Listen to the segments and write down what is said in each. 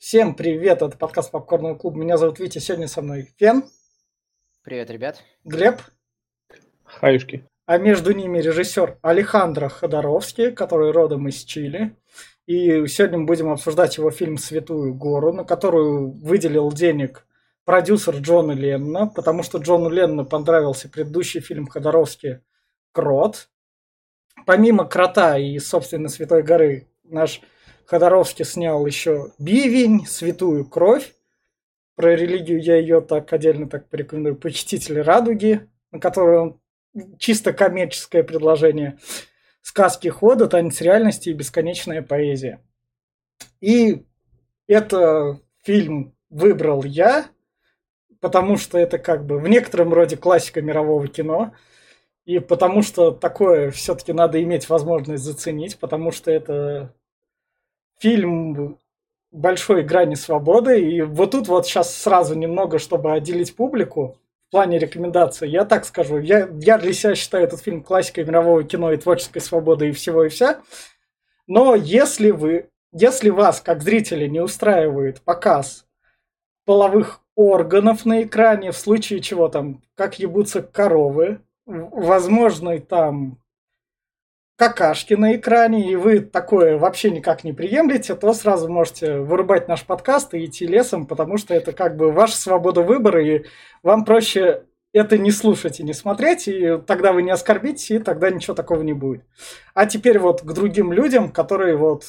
Всем привет, это подкаст Попкорного клуба. Меня зовут Витя, сегодня со мной Фен. Привет, ребят. Глеб. Хаюшки. А между ними режиссер Алехандро Ходоровский, который родом из Чили. И сегодня мы будем обсуждать его фильм «Святую гору», на которую выделил денег продюсер Джона Леннона, потому что Джону Леннону понравился предыдущий фильм Ходоровский «Крот». Помимо «Крота» и, собственно, «Святой горы», наш Ходоровский снял еще «Бивень», «Святую кровь». Про религию я ее так отдельно так порекомендую. «Почтители радуги», на которую он чисто коммерческое предложение. Сказки хода, танец реальности и бесконечная поэзия. И это фильм выбрал я, потому что это как бы в некотором роде классика мирового кино. И потому что такое все-таки надо иметь возможность заценить, потому что это фильм большой грани свободы. И вот тут вот сейчас сразу немного, чтобы отделить публику, в плане рекомендаций, я так скажу, я, я для себя считаю этот фильм классикой мирового кино и творческой свободы и всего и вся. Но если вы, если вас, как зрители, не устраивает показ половых органов на экране, в случае чего там, как ебутся коровы, возможно, там какашки на экране, и вы такое вообще никак не приемлете, то сразу можете вырубать наш подкаст и идти лесом, потому что это как бы ваша свобода выбора, и вам проще это не слушать и не смотреть, и тогда вы не оскорбитесь, и тогда ничего такого не будет. А теперь вот к другим людям, которые вот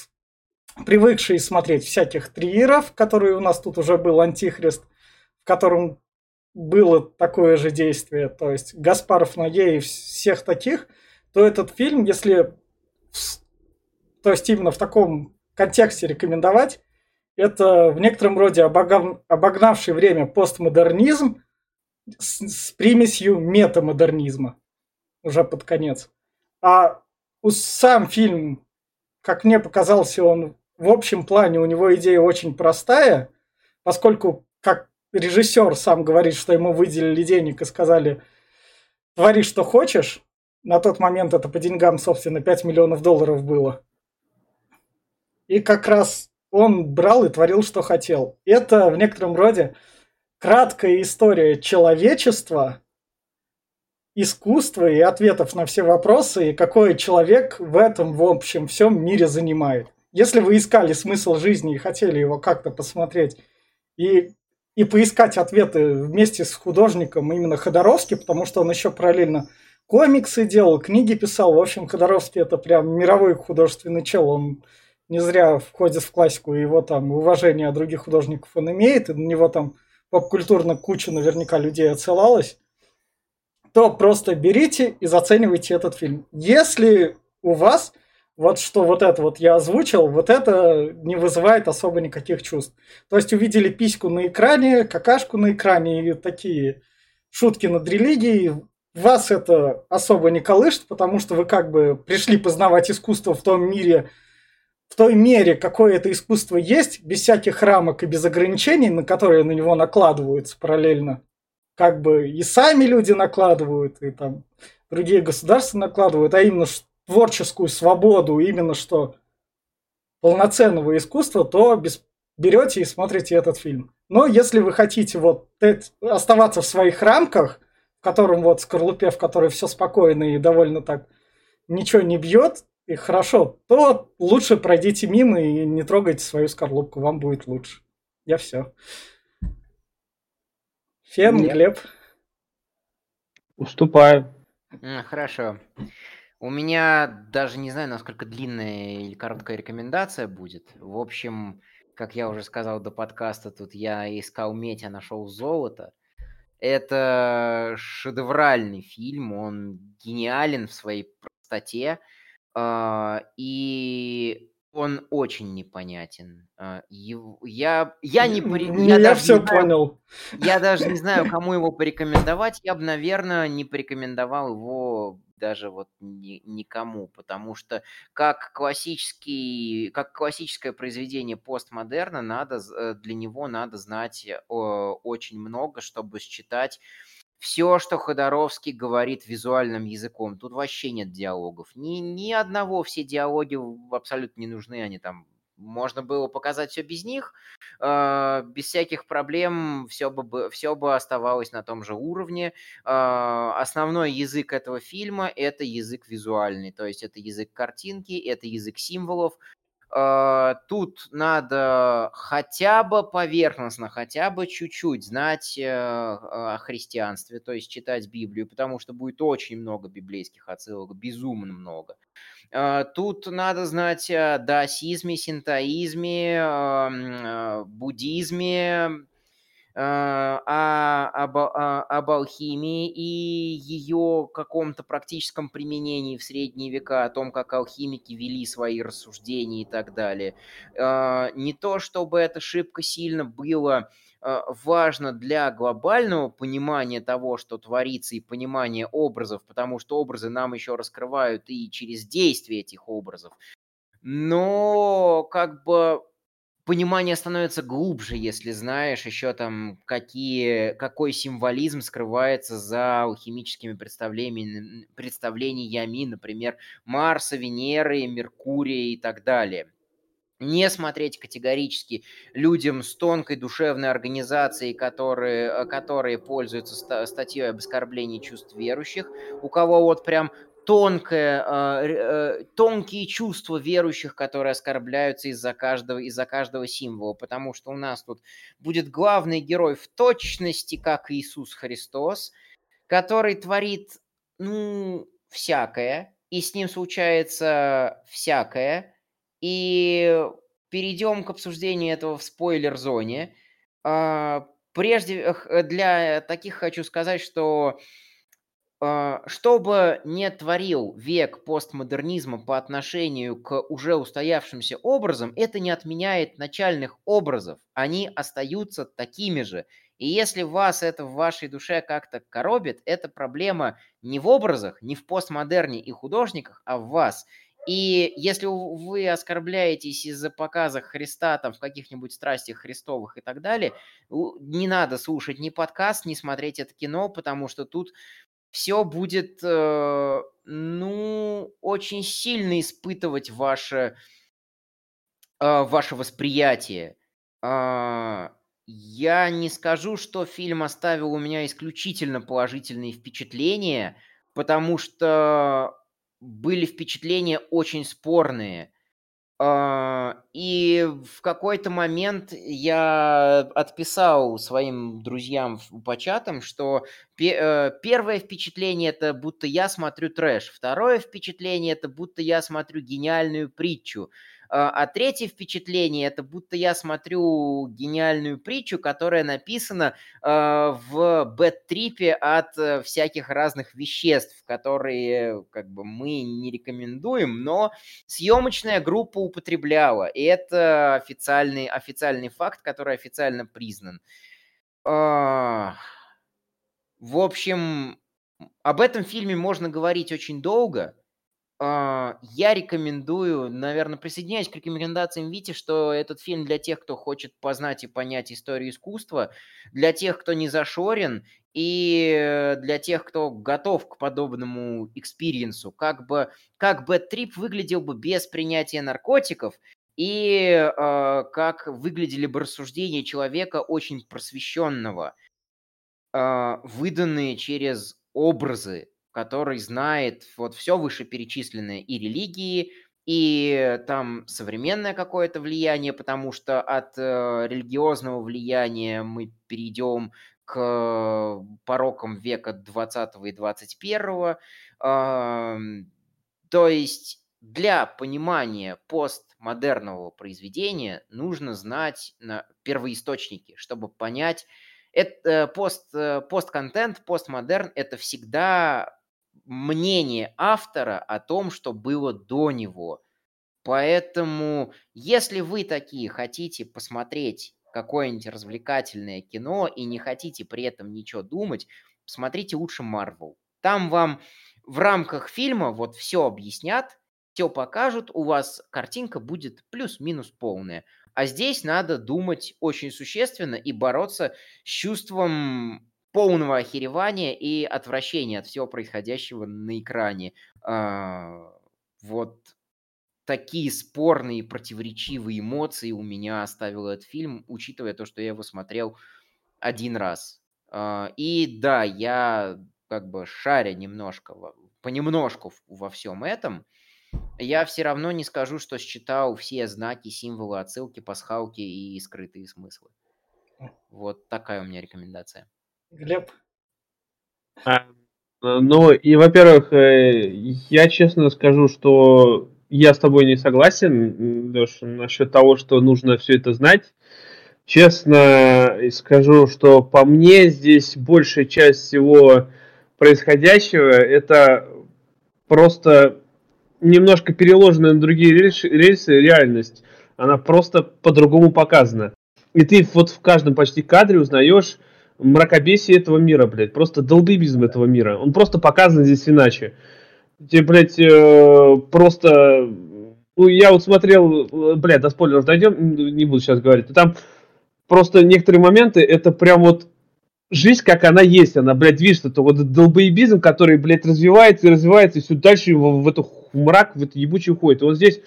привыкшие смотреть всяких триеров, которые у нас тут уже был Антихрист, в котором было такое же действие, то есть Гаспаров, Ноге и всех таких – то этот фильм, если то есть именно в таком контексте рекомендовать, это в некотором роде обогнавший время постмодернизм с, с примесью метамодернизма уже под конец. А сам фильм, как мне показался, он в общем плане, у него идея очень простая, поскольку как режиссер сам говорит, что ему выделили денег и сказали, твори, что хочешь, на тот момент это по деньгам, собственно, 5 миллионов долларов было. И как раз он брал и творил, что хотел. Это в некотором роде краткая история человечества, искусства и ответов на все вопросы, и какой человек в этом, в общем, всем мире занимает. Если вы искали смысл жизни и хотели его как-то посмотреть и, и поискать ответы вместе с художником именно Ходоровски, потому что он еще параллельно комиксы делал, книги писал. В общем, Ходоровский это прям мировой художественный чел. Он не зря входит в классику, его там уважение других художников он имеет, и на него там поп-культурно куча наверняка людей отсылалась, то просто берите и заценивайте этот фильм. Если у вас вот что вот это вот я озвучил, вот это не вызывает особо никаких чувств. То есть увидели письку на экране, какашку на экране и такие шутки над религией, вас это особо не колышет, потому что вы как бы пришли познавать искусство в том мире, в той мере, какое это искусство есть, без всяких рамок и без ограничений, на которые на него накладываются параллельно. Как бы и сами люди накладывают, и там другие государства накладывают, а именно творческую свободу, именно что полноценного искусства, то без... берете и смотрите этот фильм. Но если вы хотите вот оставаться в своих рамках – в котором вот скорлупе, в которой все спокойно и довольно так ничего не бьет, и хорошо, то лучше пройдите мимо и не трогайте свою скорлупку, вам будет лучше. Я все. Фен, Нет. Глеб. Уступаю. Хорошо. У меня даже не знаю, насколько длинная или короткая рекомендация будет. В общем, как я уже сказал до подкаста, тут я искал медь, а нашел золото. Это шедевральный фильм, он гениален в своей простоте, а, и он очень непонятен. А, я, я не... Я, я все не знаю, понял. Я даже не знаю, кому его порекомендовать. Я бы, наверное, не порекомендовал его даже вот ни, никому, потому что как классический, как классическое произведение постмодерна, надо, э, для него надо знать э, очень много, чтобы считать все, что Ходоровский говорит визуальным языком. Тут вообще нет диалогов. Ни, ни одного, все диалоги абсолютно не нужны, они там можно было показать все без них, э, без всяких проблем все бы, все бы оставалось на том же уровне. Э, основной язык этого фильма – это язык визуальный, то есть это язык картинки, это язык символов, тут надо хотя бы поверхностно, хотя бы чуть-чуть знать uh, о христианстве, то есть читать Библию, потому что будет очень много библейских отсылок, безумно много. Uh, тут надо знать о даосизме, синтоизме, буддизме, о, об, об алхимии и ее каком-то практическом применении в средние века, о том, как алхимики вели свои рассуждения и так далее. Не то, чтобы это шибко сильно было важно для глобального понимания того, что творится, и понимания образов, потому что образы нам еще раскрывают и через действие этих образов. Но как бы понимание становится глубже, если знаешь еще там, какие, какой символизм скрывается за алхимическими представлениями, представлениями, например, Марса, Венеры, Меркурия и так далее. Не смотреть категорически людям с тонкой душевной организацией, которые, которые пользуются статьей об оскорблении чувств верующих, у кого вот прям тонкое, э, тонкие чувства верующих, которые оскорбляются из-за каждого, из-за каждого символа, потому что у нас тут будет главный герой в точности, как Иисус Христос, который творит, ну, всякое, и с ним случается всякое, и перейдем к обсуждению этого в спойлер-зоне. А, прежде для таких хочу сказать, что а, что бы не творил век постмодернизма по отношению к уже устоявшимся образам, это не отменяет начальных образов. Они остаются такими же. И если вас это в вашей душе как-то коробит, это проблема не в образах, не в постмодерне и художниках, а в вас. И если вы оскорбляетесь из-за показа Христа там в каких-нибудь страстях Христовых и так далее, не надо слушать ни подкаст, ни смотреть это кино, потому что тут все будет, э, ну, очень сильно испытывать ваше, э, ваше восприятие. Э, я не скажу, что фильм оставил у меня исключительно положительные впечатления, потому что были впечатления очень спорные. А, и в какой-то момент я отписал своим друзьям по чатам, что э, первое впечатление это будто я смотрю трэш, второе впечатление это будто я смотрю гениальную притчу, а, а третье впечатление это будто я смотрю гениальную притчу, которая написана а, в бэт-трипе от э, всяких разных веществ, которые как бы мы не рекомендуем, но съемочная группа употребляла. И это официальный, официальный факт, который официально признан. А, в общем, об этом фильме можно говорить очень долго, я рекомендую, наверное, присоединяюсь к рекомендациям Вити, что этот фильм для тех, кто хочет познать и понять историю искусства, для тех, кто не зашорен, и для тех, кто готов к подобному experience у. Как бы, как бы trip выглядел бы без принятия наркотиков, и э, как выглядели бы рассуждения человека очень просвещенного, э, выданные через образы, который знает вот все вышеперечисленное и религии, и там современное какое-то влияние, потому что от э, религиозного влияния мы перейдем к порокам века 20 и 21. Э, то есть для понимания постмодерного произведения нужно знать на первоисточники, чтобы понять, это пост, э, постконтент, постмодерн – это всегда мнение автора о том, что было до него. Поэтому, если вы такие хотите посмотреть какое-нибудь развлекательное кино и не хотите при этом ничего думать, смотрите лучше Марвел. Там вам в рамках фильма вот все объяснят, все покажут, у вас картинка будет плюс-минус полная. А здесь надо думать очень существенно и бороться с чувством полного охеревания и отвращения от всего происходящего на экране. А, вот такие спорные противоречивые эмоции у меня оставил этот фильм, учитывая то, что я его смотрел один раз. А, и да, я как бы шаря немножко, понемножку во всем этом, я все равно не скажу, что считал все знаки, символы, отсылки, пасхалки и скрытые смыслы. Вот такая у меня рекомендация. Глеб? А, ну, и, во-первых, э, я честно скажу, что я с тобой не согласен, Леша, насчет того, что нужно все это знать. Честно скажу, что по мне здесь большая часть всего происходящего это просто немножко переложенная на другие рельсы реальность. Она просто по-другому показана. И ты вот в каждом почти кадре узнаешь мракобесие этого мира, блядь. Просто долбибизм этого мира. Он просто показан здесь иначе. Тебе, блядь, э, просто... Ну, я вот смотрел, э, блядь, до спойлеров дойдем, не буду сейчас говорить. Там просто некоторые моменты, это прям вот жизнь, как она есть, она, блядь, видишь, это вот долбоебизм, который, блядь, развивается и развивается, и все дальше в, в эту мрак, в эту ебучий уходит. Он здесь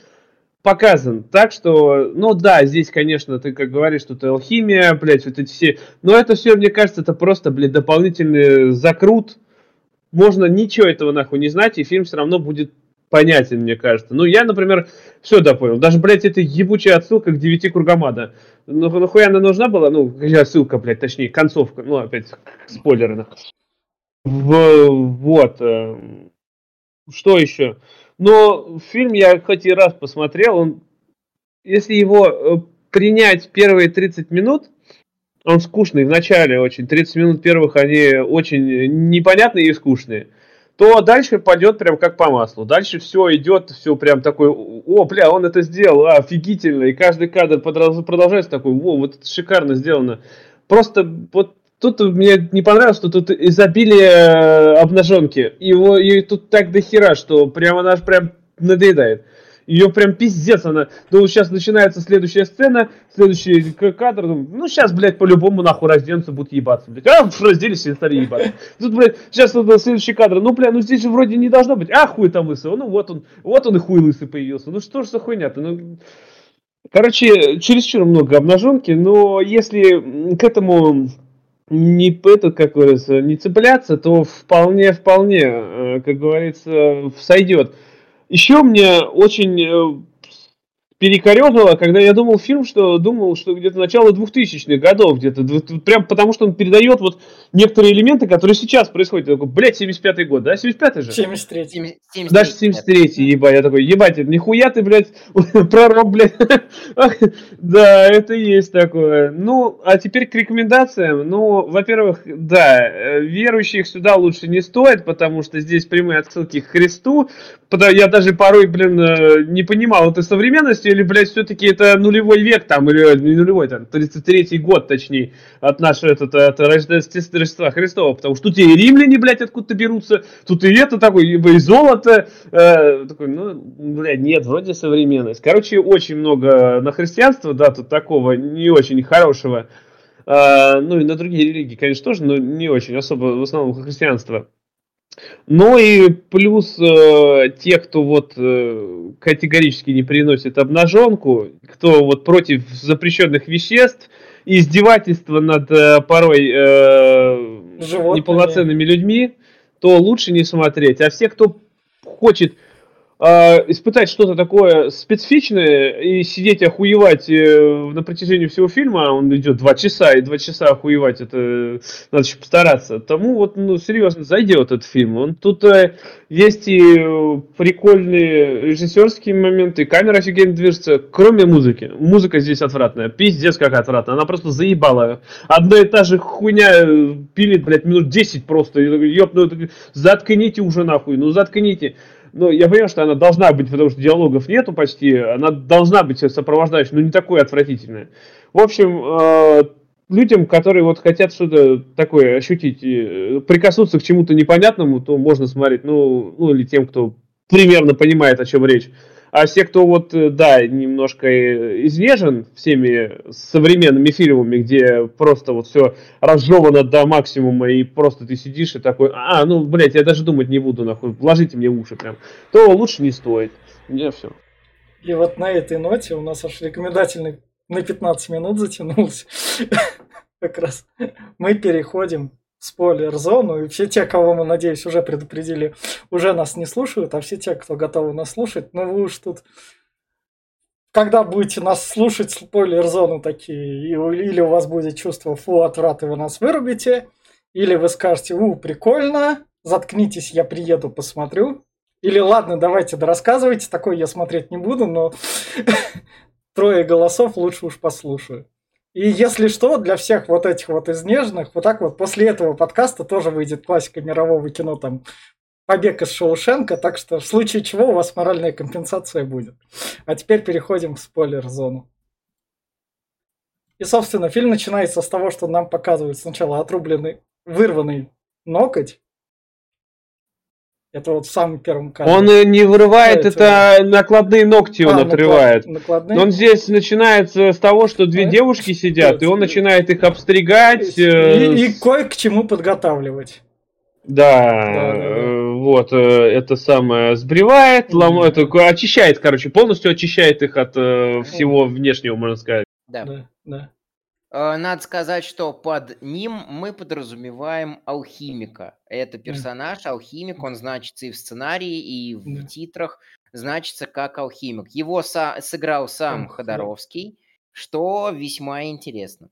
показан так, что, ну да, здесь, конечно, ты как говоришь, что это алхимия, блядь, вот эти все, но это все, мне кажется, это просто, блядь, дополнительный закрут. Можно ничего этого нахуй не знать, и фильм все равно будет понятен, мне кажется. Ну, я, например, все допонял. Даже, блядь, это ебучая отсылка к девяти кругомада. Ну, нахуя она нужна была? Ну, ссылка, блядь, точнее, концовка. Ну, опять, спойлеры. В, вот. Э, что еще? Но фильм я хоть и раз посмотрел, он, если его э, принять первые 30 минут, он скучный в начале очень. 30 минут первых они очень непонятные и скучные то дальше пойдет прям как по маслу. Дальше все идет, все прям такой, о, бля, он это сделал, а, офигительно. И каждый кадр продолжается такой, о, вот это шикарно сделано. Просто вот тут мне не понравилось, что тут изобилие э, обнаженки. Его, и тут так до хера, что прям она прям надоедает. Ее прям пиздец она. Ну, сейчас начинается следующая сцена, следующий кадр. Думаю, ну, сейчас, блядь, по-любому нахуй разденутся, будут ебаться. Блядь. А, разделись и стали ебаться. Тут, блядь, сейчас следующий кадр. Ну, бля, ну здесь же вроде не должно быть. А, хуй там лысый. Ну, вот он, вот он и хуй лысый появился. Ну, что ж за хуйня-то? Ну, короче, чересчур много обнаженки, но если к этому не это, как говорится, не цепляться, то вполне, вполне, э, как говорится, сойдет. Еще мне очень перекорежило, когда я думал фильм, что думал, что где-то начало 2000-х годов, где-то, прям потому что он передает вот некоторые элементы, которые сейчас происходят. Я такой, блядь, 75-й год, да? 75-й же? 73-й. 73 Даже 73-й, ебать. Я такой, ебать, нихуя ты, блядь, пророк, блядь. да, это есть такое. Ну, а теперь к рекомендациям. Ну, во-первых, да, э, верующих сюда лучше не стоит, потому что здесь прямые отсылки к Христу. Я даже порой, блин, э, не понимал, это современность или, блядь, все-таки это нулевой век там, или не нулевой, там, 33-й год, точнее, от нашего этот, от Рождества Христова, потому что тут и римляне, блядь, откуда-то берутся, тут и это такое, и золото, э, такой, ну, блядь, нет, вроде современность. Короче, очень много на христианство, да, тут такого не очень хорошего. Э, ну и на другие религии, конечно, тоже, но не очень, особо в основном христианство. Ну и плюс э, те, кто вот э, категорически не приносит обнаженку, кто вот против запрещенных веществ, издевательства над э, порой э, неполноценными людьми, то лучше не смотреть. А все, кто хочет э, испытать что-то такое специфичное и сидеть охуевать э, на протяжении всего фильма, он идет два часа, и два часа охуевать, это надо еще постараться, тому вот, ну, серьезно, зайдет этот фильм. Он тут э, есть и прикольные режиссерские моменты, камера офигенно движется, кроме музыки. Музыка здесь отвратная, пиздец как отвратная, она просто заебала. Одна и та же хуйня э, пилит, блядь, минут 10 просто, ёб, ну, заткните уже нахуй, ну заткните ну, я понимаю, что она должна быть, потому что диалогов нету почти, она должна быть сопровождающей, но не такой отвратительная. В общем, э, людям, которые вот хотят что-то такое ощутить, э, прикоснуться к чему-то непонятному, то можно смотреть, ну, ну или тем, кто примерно понимает, о чем речь. А все, кто вот, э, да, немножко изнежен всеми современными фильмами, где просто вот все разжевано до максимума, и просто ты сидишь и такой, а, ну, блядь, я даже думать не буду, нахуй, вложите мне уши прям, то лучше не стоит. Мне все. И вот на этой ноте у нас аж рекомендательный на 15 минут затянулся. Как раз мы переходим спойлер-зону, и все те, кого мы, надеюсь, уже предупредили, уже нас не слушают, а все те, кто готовы нас слушать, ну вы уж тут когда будете нас слушать, спойлер-зону такие, или у вас будет чувство фу, отврат, и вы нас вырубите, или вы скажете, у, прикольно, заткнитесь, я приеду, посмотрю. Или ладно, давайте, да рассказывайте, такой я смотреть не буду, но трое голосов лучше уж послушаю. И если что, для всех вот этих вот из нежных, вот так вот после этого подкаста тоже выйдет классика мирового кино, там, побег из Шоушенка, так что в случае чего у вас моральная компенсация будет. А теперь переходим в спойлер-зону. И, собственно, фильм начинается с того, что нам показывают сначала отрубленный, вырванный ноготь, это вот в самом первом кадре. Он э, не вырывает, это, это накладные ногти он а, отрывает. Накладные? Он здесь начинается с того, что две а? девушки сидят, и он начинает их обстригать. Э, и, и кое к чему подготавливать. Да, да, да, э, вот, это самое, сбривает, mm-hmm. ломает, очищает, короче, полностью очищает их от всего внешнего, можно сказать. Да, да. да. Э, надо сказать, что под ним мы подразумеваем алхимика. Это персонаж, алхимик, он значится и в сценарии, и в титрах значится как алхимик. Его са- сыграл сам Ходоровский, что весьма интересно.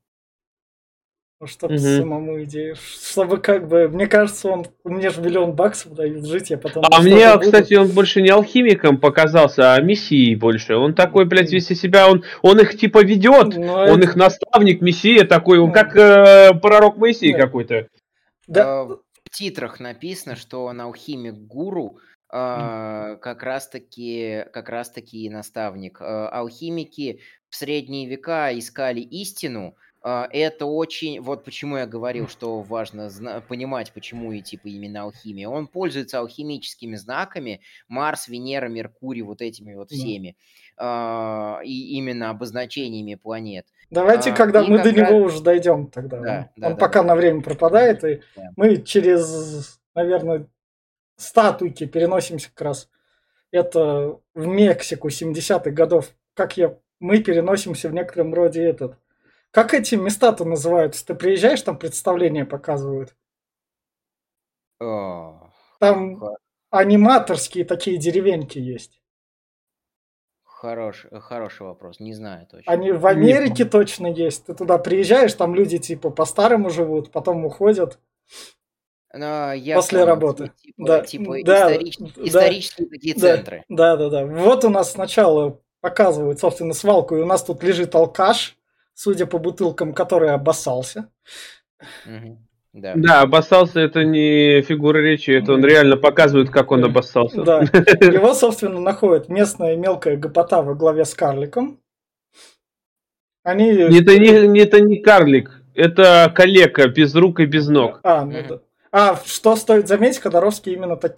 Ну, чтобы угу. самому идею. Чтобы как бы, мне кажется, он мне же миллион баксов дают жить, я потом. А мне, буду. кстати, он больше не алхимиком показался, а мессией больше. Он такой, блядь, весь из себя, он, он их типа ведет, Но он это... их наставник, мессия такой, он как э, пророк Моисей какой-то. Да. В титрах написано, что он алхимик-гуру, Uh, как раз таки как раз таки наставник. Uh, алхимики в средние века искали истину, а, это очень... Вот почему я говорил, что важно понимать, почему и типа именно алхимия. Он пользуется алхимическими знаками Марс, Венера, Меркурий, вот этими вот всеми. Да. И именно обозначениями планет. Давайте, а, когда мы до раз... него уже дойдем тогда. Да, он да, он да, пока да. на время пропадает, и да. мы через, наверное, статуйки переносимся как раз. Это в Мексику 70-х годов. Как я... Мы переносимся в некотором роде этот как эти места-то называются? Ты приезжаешь, там представления показывают. Там аниматорские такие деревеньки есть. Хорош, хороший вопрос, не знаю точно. Они в Америке не точно есть. Ты туда приезжаешь, там люди типа по-старому живут, потом уходят. Но я после помню, работы. Типа, да, типа да, историч... да, исторические такие да, центры. Да, да, да. Вот у нас сначала показывают, собственно, свалку, и у нас тут лежит алкаш, судя по бутылкам, который обоссался. Да. да, обоссался это не фигура речи, это он реально показывает, как он обоссался. Да. Его, собственно, находит местная мелкая гопота во главе с карликом. Они... Это не, это не карлик, это калека без рук и без ног. А, ну да. А, что стоит заметить, Ходоровский именно так...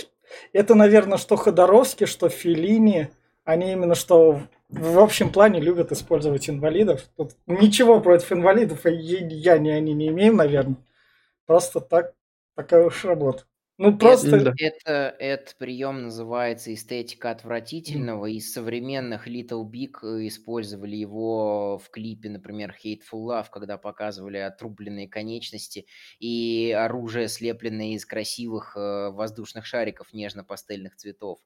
Это, наверное, что Ходоровский, что Филини, они именно что в общем плане любят использовать инвалидов. Тут ничего против инвалидов я не они не имеем, наверное. Просто так такая уж работа. Ну просто это, это, этот прием называется эстетика отвратительного. Из современных Little Big использовали его в клипе, например, Hateful Love, когда показывали отрубленные конечности и оружие, слепленное из красивых э, воздушных шариков нежно-пастельных цветов.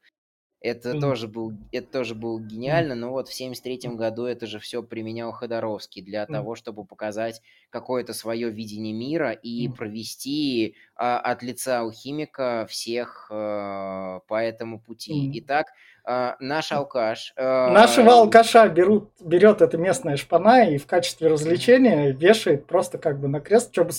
Это mm. тоже был, это тоже было гениально, но вот в 73 году это же все применял Ходоровский для mm. того, чтобы показать какое-то свое видение мира и mm. провести а, от лица алхимика всех а, по этому пути. Mm. Итак, а, наш алкаш... А... Нашего алкаша берут, берет эта местная шпана и в качестве развлечения вешает просто как бы на крест, чтобы...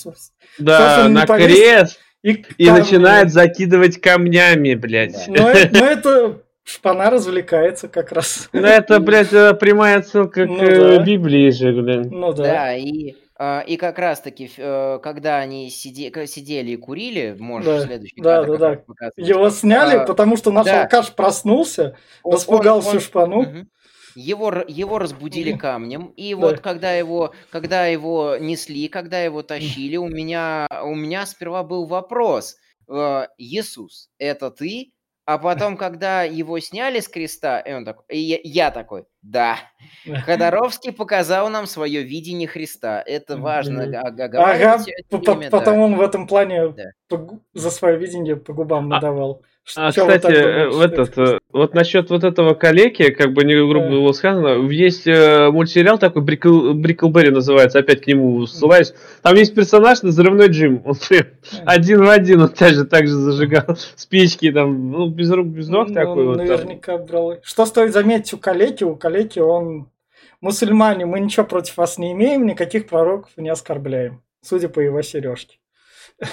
Да, на крест! И, и начинает закидывать камнями, блядь. Но, но это Шпана развлекается как раз. Ну, это, блядь, э, прямая отсылка к ну, э, да. Библии же, блин. Ну, да. Да, и, а, и как раз-таки, э, когда они сиде, сидели и курили, можешь да. следующий да, кадр да, да. Его сняли, а, потому что наш да. алкаш проснулся, он, распугал он, всю он, шпану. Угу. Его, его разбудили камнем, и да. вот когда его, когда его несли, когда его тащили, у меня, у меня сперва был вопрос. Иисус, это ты? А потом, когда его сняли с креста, и он такой, и я, я такой, да. Ходоровский показал нам свое видение Христа. Это важно Ага, потом он в этом плане за свое видение по губам а, надавал. А, кстати, э, в этот, э, вот насчет вот этого калеки, как бы не грубо да. было сказано, есть э, мультсериал такой, Брикл, Бриклберри называется, опять к нему ссылаюсь. Там есть персонаж на взрывной Джим. Он прям один в один, он также так же зажигал спички, там, ну, без рук, без ног ну, такой вот. Наверняка там. брал. Что стоит заметить у калеки? У калеки он мусульмане, мы ничего против вас не имеем, никаких пророков не оскорбляем. Судя по его сережке.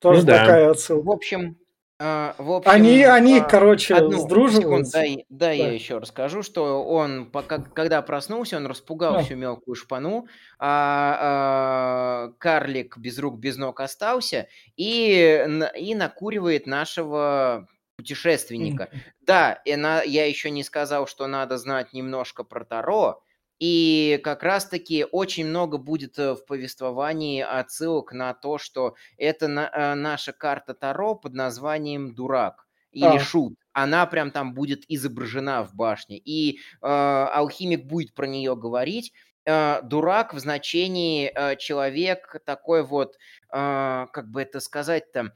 Тоже ну, да. такая отсылка. В общем, а, в общем, они, они, а, короче, одну сдруживаются. Секунду, да, да, я еще расскажу, что он, пока, когда проснулся, он распугал а. всю мелкую шпану, а, а карлик без рук, без ног остался и, и накуривает нашего путешественника. Mm. Да, и на, я еще не сказал, что надо знать немножко про Таро, и как раз-таки очень много будет э, в повествовании отсылок на то, что это на, э, наша карта Таро под названием «Дурак» или а. «Шут». Она прям там будет изображена в башне. И э, алхимик будет про нее говорить. Э, дурак в значении э, человек такой вот, э, как бы это сказать-то,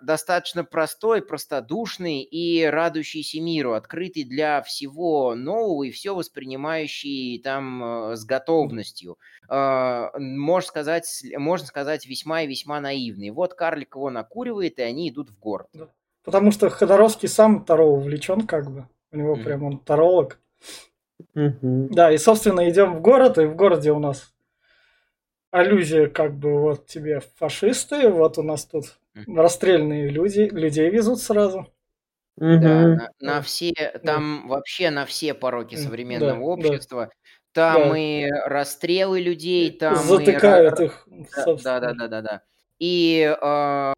достаточно простой, простодушный и радующийся миру, открытый для всего нового и все воспринимающий там э, с готовностью. А, можно сказать, можно сказать весьма и весьма наивный. Вот карлик его накуривает, и они идут в город. Потому что Ходоровский сам Таро увлечен как бы. У него mm-hmm. прям он таролог. Mm-hmm. Да, и, собственно, идем в город, и в городе у нас аллюзия как бы вот тебе фашисты, вот у нас тут расстрельные люди, людей везут сразу. Да, на, на все, там вообще на все пороки современного да, общества. Да. Там да. и расстрелы людей, там затыкают и... их. Да, да, да, да, да. И э,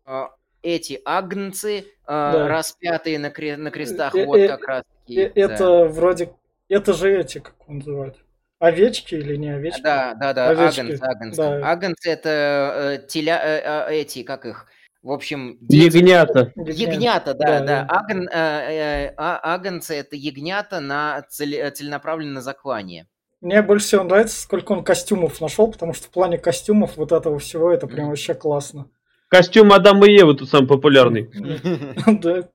эти агнцы, э, да. распятые на, кре- на крестах, э, вот э, как раз. Э, это да. вроде, это же эти, как он называют? Овечки или не овечки? Да, да, да, овечки. агнцы, агнцы. Да. Агнцы это э, теля, э, э, эти, как их? В общем, дети... ягнята. Ягнята, да, да. да. Агн, э, э, а, агнцы это ягнята на цель, целенаправленно на заклание. Мне больше всего нравится, сколько он костюмов нашел, потому что в плане костюмов вот этого всего это прям вообще классно. Костюм Адама и Евы тут самый популярный. Да.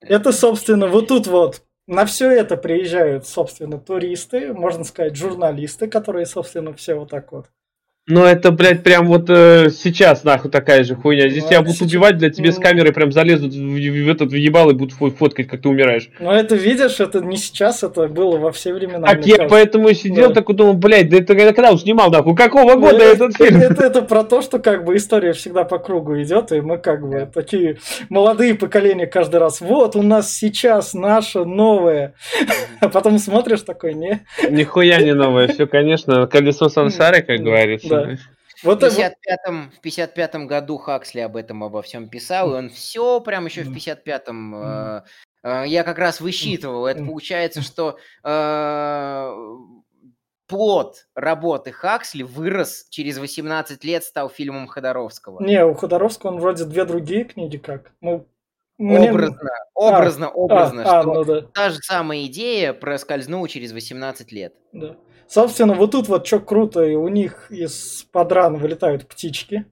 Это, собственно, вот тут вот на все это приезжают, собственно, туристы, можно сказать, журналисты, которые, собственно, все вот так вот ну, это, блядь, прям вот э, сейчас, нахуй, такая же хуйня. Здесь ну, тебя будут сейчас... убивать, для тебе с камерой прям залезут в, в этот въебал и будут фоткать, как ты умираешь. Ну, это, видишь, это не сейчас, это было во все времена. Так я кажется. поэтому сидел да. такой, думал, блядь, да это когда он снимал, нахуй, какого года ну, этот фильм? Это, это, это про то, что, как бы, история всегда по кругу идет, и мы, как бы, такие молодые поколения каждый раз, вот, у нас сейчас наше новое. А потом смотришь такой, не? Нихуя не новое, все, конечно, колесо сансары, как говорится. Да. Вот в 55-м, в 55 году Хаксли об этом обо всем писал, и он все прям еще в 55-м э, э, я как раз высчитывал. Это получается, что э, плод работы Хаксли вырос через 18 лет, стал фильмом Ходоровского. Не, у Ходоровского он вроде две другие книги как. Ну, мне... Образно, образно, а, образно, а, что а, ну да. та же самая идея проскользнула через 18 лет. Да. Собственно, вот тут вот что круто, и у них из подран вылетают птички.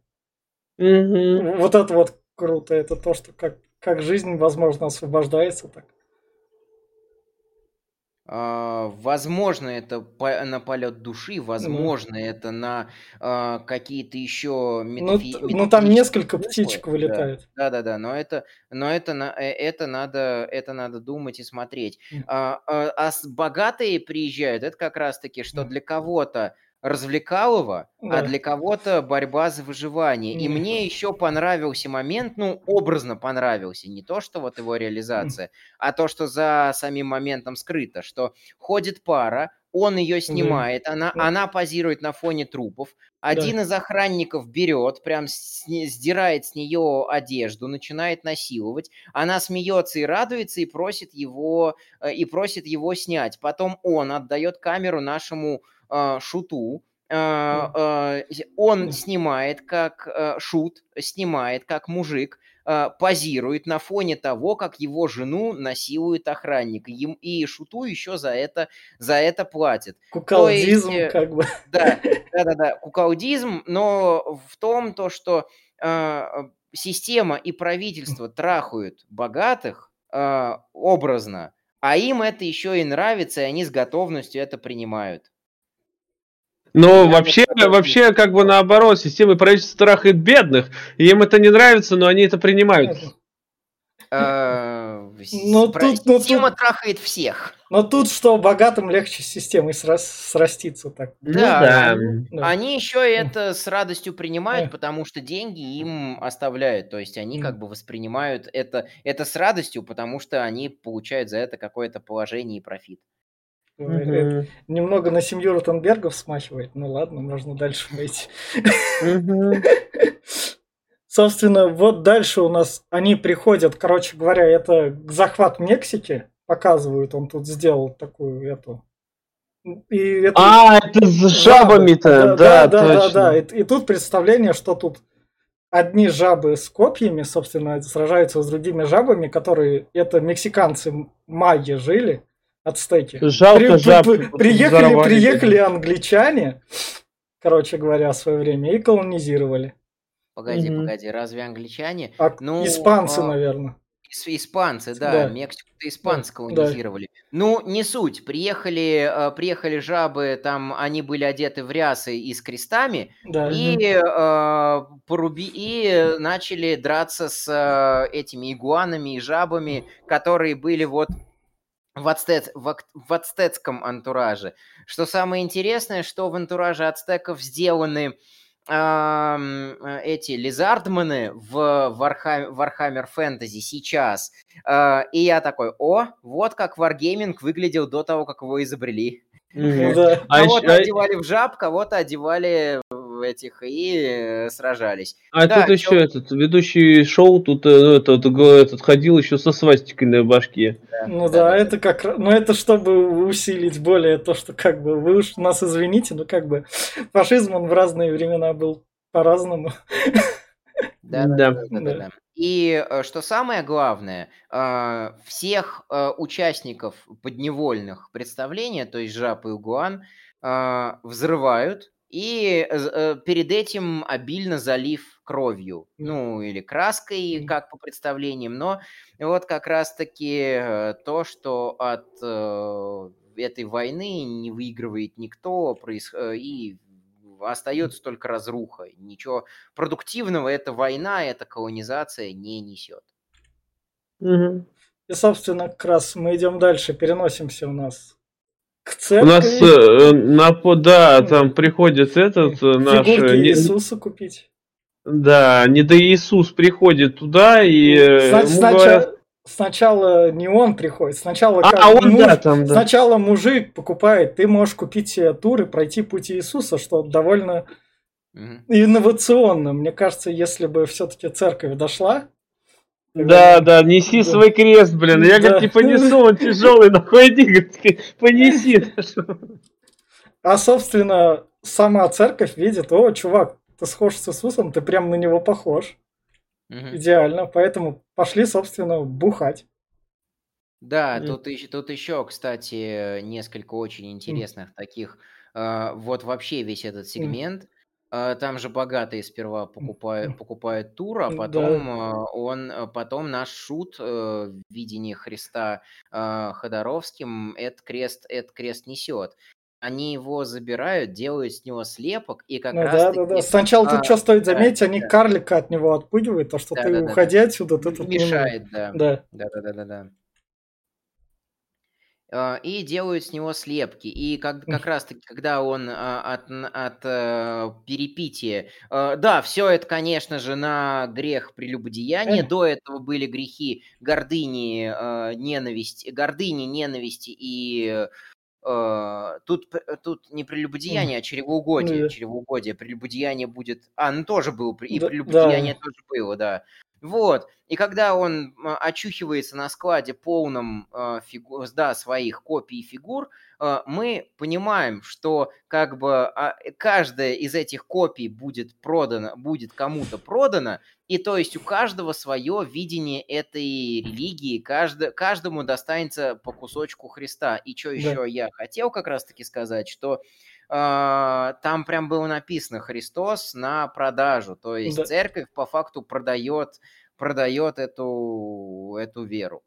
Mm-hmm. Вот это вот круто, это то, что как, как жизнь, возможно, освобождается так. А, возможно, это на полет души, возможно, mm. это на какие-то еще метафи... ну, ну там несколько птичек вылетает. Да, да, да, но это, но это, э, это надо, это надо думать и смотреть. Mm. А, а, а богатые приезжают, это как раз-таки, что mm. для кого-то развлекалово, а да. а для кого-то борьба за выживание. И мне еще понравился момент, ну, образно понравился, не то, что вот его реализация, а то, что за самим моментом скрыто, что ходит пара, он ее снимает, она, она позирует на фоне трупов, один да. из охранников берет, прям с, сдирает с нее одежду, начинает насиловать, она смеется и радуется и просит его, э, и просит его снять. Потом он отдает камеру нашему шуту, э, э, он снимает как э, шут, снимает как мужик, э, позирует на фоне того, как его жену насилует охранник. И, шуту еще за это, за это платит. Куколдизм, есть, как бы. Да, да, да, да, куколдизм, но в том, то, что э, система и правительство трахают богатых э, образно, а им это еще и нравится, и они с готовностью это принимают. Но Я вообще, вообще, как бы наоборот, система правительства трахает бедных, и им это не нравится, но они это принимают. Э, но тут, система трахает всех. Но тут что богатым легче с системой сраститься так. Ну да, они еще это с радостью принимают, потому что деньги им оставляют. То есть они как бы воспринимают это, это с радостью, потому что они получают за это какое-то положение и профит. Угу. Немного на семью Ротенбергов смахивает. Ну ладно, можно дальше пойти. Собственно, вот дальше у нас они приходят, короче говоря, это захват Мексики, показывают, он тут сделал такую эту и это... А, это с жабами-то, да, да, да, да, да. И, и тут представление, что тут одни жабы с копьями, собственно, сражаются с другими жабами, которые это мексиканцы маги жили, ацтеки. Жалко При, жаб. Приехали, приехали англичане, короче говоря, в свое время и колонизировали. Погоди, угу. погоди, разве англичане? А, ну, испанцы, а... наверное. Испанцы, да, да. Мексику-то испанцы да, колонизировали. Да. Ну, не суть. Приехали, э, приехали жабы, там они были одеты в рясы и с крестами, да, и, э, поруби, и начали драться с э, этими игуанами и жабами, которые были вот в, ацтец, в, в ацтецком антураже. Что самое интересное, что в антураже ацтеков сделаны э, эти лизардманы в Warhammer Fantasy сейчас. Э, и я такой, о, вот как Wargaming выглядел до того, как его изобрели. Да. Кого-то а одевали в жаб, кого-то одевали этих и э, сражались. А да, тут еще этот ведущий шоу тут э, этот, этот ходил еще со свастикой на башке. Да, ну да, да, это как, ну это чтобы усилить более то, что как бы вы уж нас извините, но как бы фашизм он в разные времена был по-разному. Да, да, да, да, да. И э, что самое главное, всех участников подневольных представления, то есть Жаб и Угуан, взрывают и э, перед этим обильно залив кровью, ну или краской, как по представлениям, но вот как раз-таки э, то, что от э, этой войны не выигрывает никто, проис... и остается только разруха. Ничего продуктивного эта война, эта колонизация не несет. Угу. И, собственно, как раз мы идем дальше, переносимся у нас к церкви. У нас э, на да, там приходит этот э, наш... Фигурки не, Иисуса купить. Да, не до Иисус приходит туда и э, Значит, сначала, говорят... сначала не он приходит, сначала а, как, он, муж, да, там, да. сначала мужик покупает, ты можешь купить себе тур и пройти путь Иисуса, что довольно инновационно. Мне кажется, если бы все-таки церковь дошла да, да, неси свой крест, блин. Я, говорит, не понесу, он тяжелый, нахуй иди, говорит, понеси. А, собственно, сама церковь видит, о, чувак, ты схож с Иисусом, ты прям на него похож. Угу. Идеально, поэтому пошли, собственно, бухать. Да, mm. тут, тут еще, кстати, несколько очень интересных mm. таких. Э, вот вообще весь этот сегмент. Mm а, там же богатые сперва покупают, покупают тур, а потом да. он, а, потом наш шут э, в видении Христа э, Ходоровским этот крест, этот крест несет. Они его забирают, делают с него слепок, и как ну, раз... Да, да, да. Сначала а, тут что стоит заметить, да, они да. карлика от него отпугивают, то что да, ты, да, уходи да, отсюда, ты тут мешает, да. Да. Да, да, да, да, да. А, и делают с него слепки. И как, как раз-таки, когда он а, от, от э, перепития... Э, да, все это, конечно же, на грех прелюбодеяния. До этого были грехи гордыни, ненависти, гордыни, ненависти и тут, тут не прелюбодеяние, а чревоугодие. Да. Чревоугодие. Прелюбодеяние будет... А, ну тоже было, и да, прелюбодеяние да. тоже было, да. Вот. И когда он а, очухивается на складе полном э, фигу... да, своих копий и фигур, э, мы понимаем, что как бы э, каждая из этих копий будет продана, будет кому-то продана, и то есть у каждого свое видение этой религии, кажд... каждому достанется по кусочку Христа. И что еще да. я хотел как раз-таки сказать, что а, там прям было написано Христос на продажу. То есть да. церковь по факту продает, продает эту, эту веру.